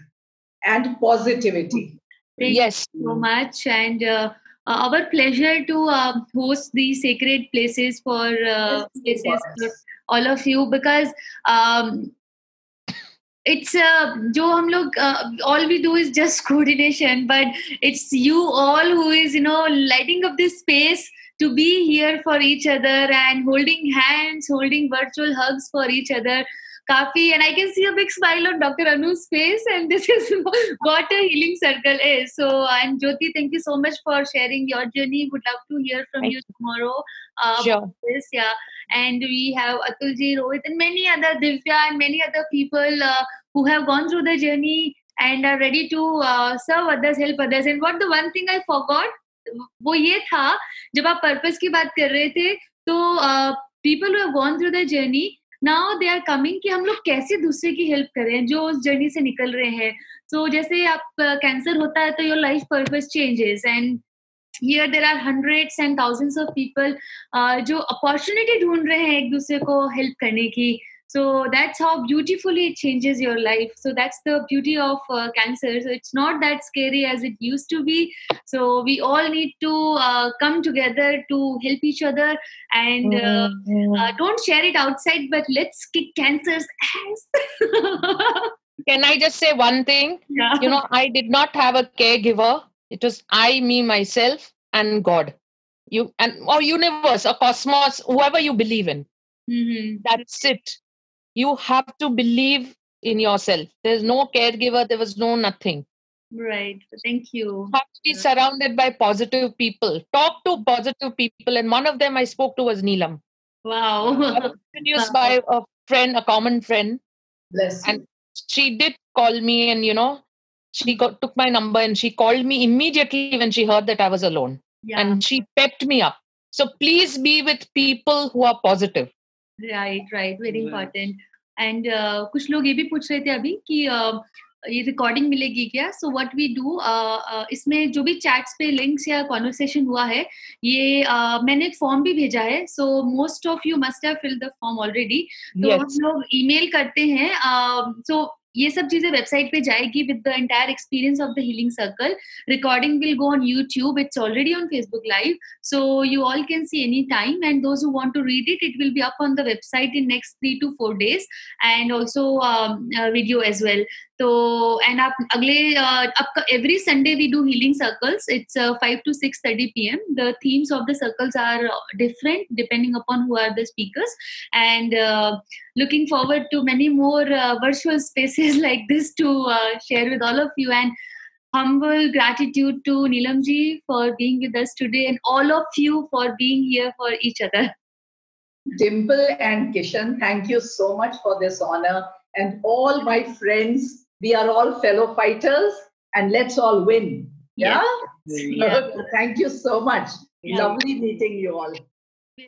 and positivity. Thank Yes, you so much and uh, our pleasure to uh, host these sacred places for uh, places for all of you because um, it's uh, jo hum log, uh, all we do is just coordination but it's you all who is you know lighting up this space to be here for each other and holding hands holding virtual hugs for each other Kafi, and I can see a big smile on Dr. Anu's face, and this is what a healing circle is. So, and Jyoti, thank you so much for sharing your journey. Would love to hear from Thank you tomorrow. Uh, sure. about This, yeah. And we have Atulji, Rohit, and many other Divya and many other people uh, who have gone through the journey and are ready to uh, serve others, help others. And what the one thing I forgot, वो ये था जब आप purpose की बात कर रहे थे तो people who have gone through the journey now they are coming कि हम लोग कैसे दूसरे की हेल्प करें जो उस जर्नी से निकल रहे हैं। सो so, जैसे आप कैंसर uh, होता है तो your life purpose changes and here there are hundreds and thousands of people जो अपॉर्चुनिटी ढूंढ रहे हैं एक दूसरे को हेल्प करने की। So that's how beautifully it changes your life so that's the beauty of uh, cancer so it's not that scary as it used to be so we all need to uh, come together to help each other and uh, uh, don't share it outside but let's kick cancer's ass Can I just say one thing? yeah. You know, I did not have a caregiver. It was I, me, myself, and God. You and or universe, or cosmos, whoever you believe in. Mhm. That's it. You have to believe in yourself. There's no caregiver, there was no nothing. right thank you You have to be surrounded by positive people. Talk to positive people. And one of them I spoke to was Neelam. Wow was introduced by a friend, a common friend. Bless you. And she did call me and you know, she got took my number and she called me immediately when she heard that I was alone. yeah And she pepped me up. So please be with people who are positive. Right right very important and कुछ लोग ये भी पूछ रहे थे अभी कि uh, ये रिकॉर्डिंग मिलेगी क्या? सो व्हाट वी डू इसमें जो भी चैट्स पे लिंक्स या कॉन्वर्सेशन हुआ है ये uh, मैंने एक फॉर्म भी भेजा है so most of you must have fill the form already तो हम लोग ईमेल करते हैं सो ये सब चीज़ें वेबसाइट पे जाएगी with the entire experience of the healing circle recording will go on YouTube it's already on Facebook live so you all can see any time and those who want to read it it will be up on the website in next three to four days and also video as So, and uh, every Sunday we do healing circles. It's uh, 5 to 6.30 p.m. The themes of the circles are uh, different depending upon who are the speakers. And looking forward to many more virtual spaces like this to share with all of you. And humble gratitude to Neelamji for being with us today and all of you for being here for each other. Dimple and Kishan, thank you so much for this honor and all my friends we are all fellow fighters and let's all win. Yeah? Yeah. Thank you so much. Yeah. Lovely meeting you all.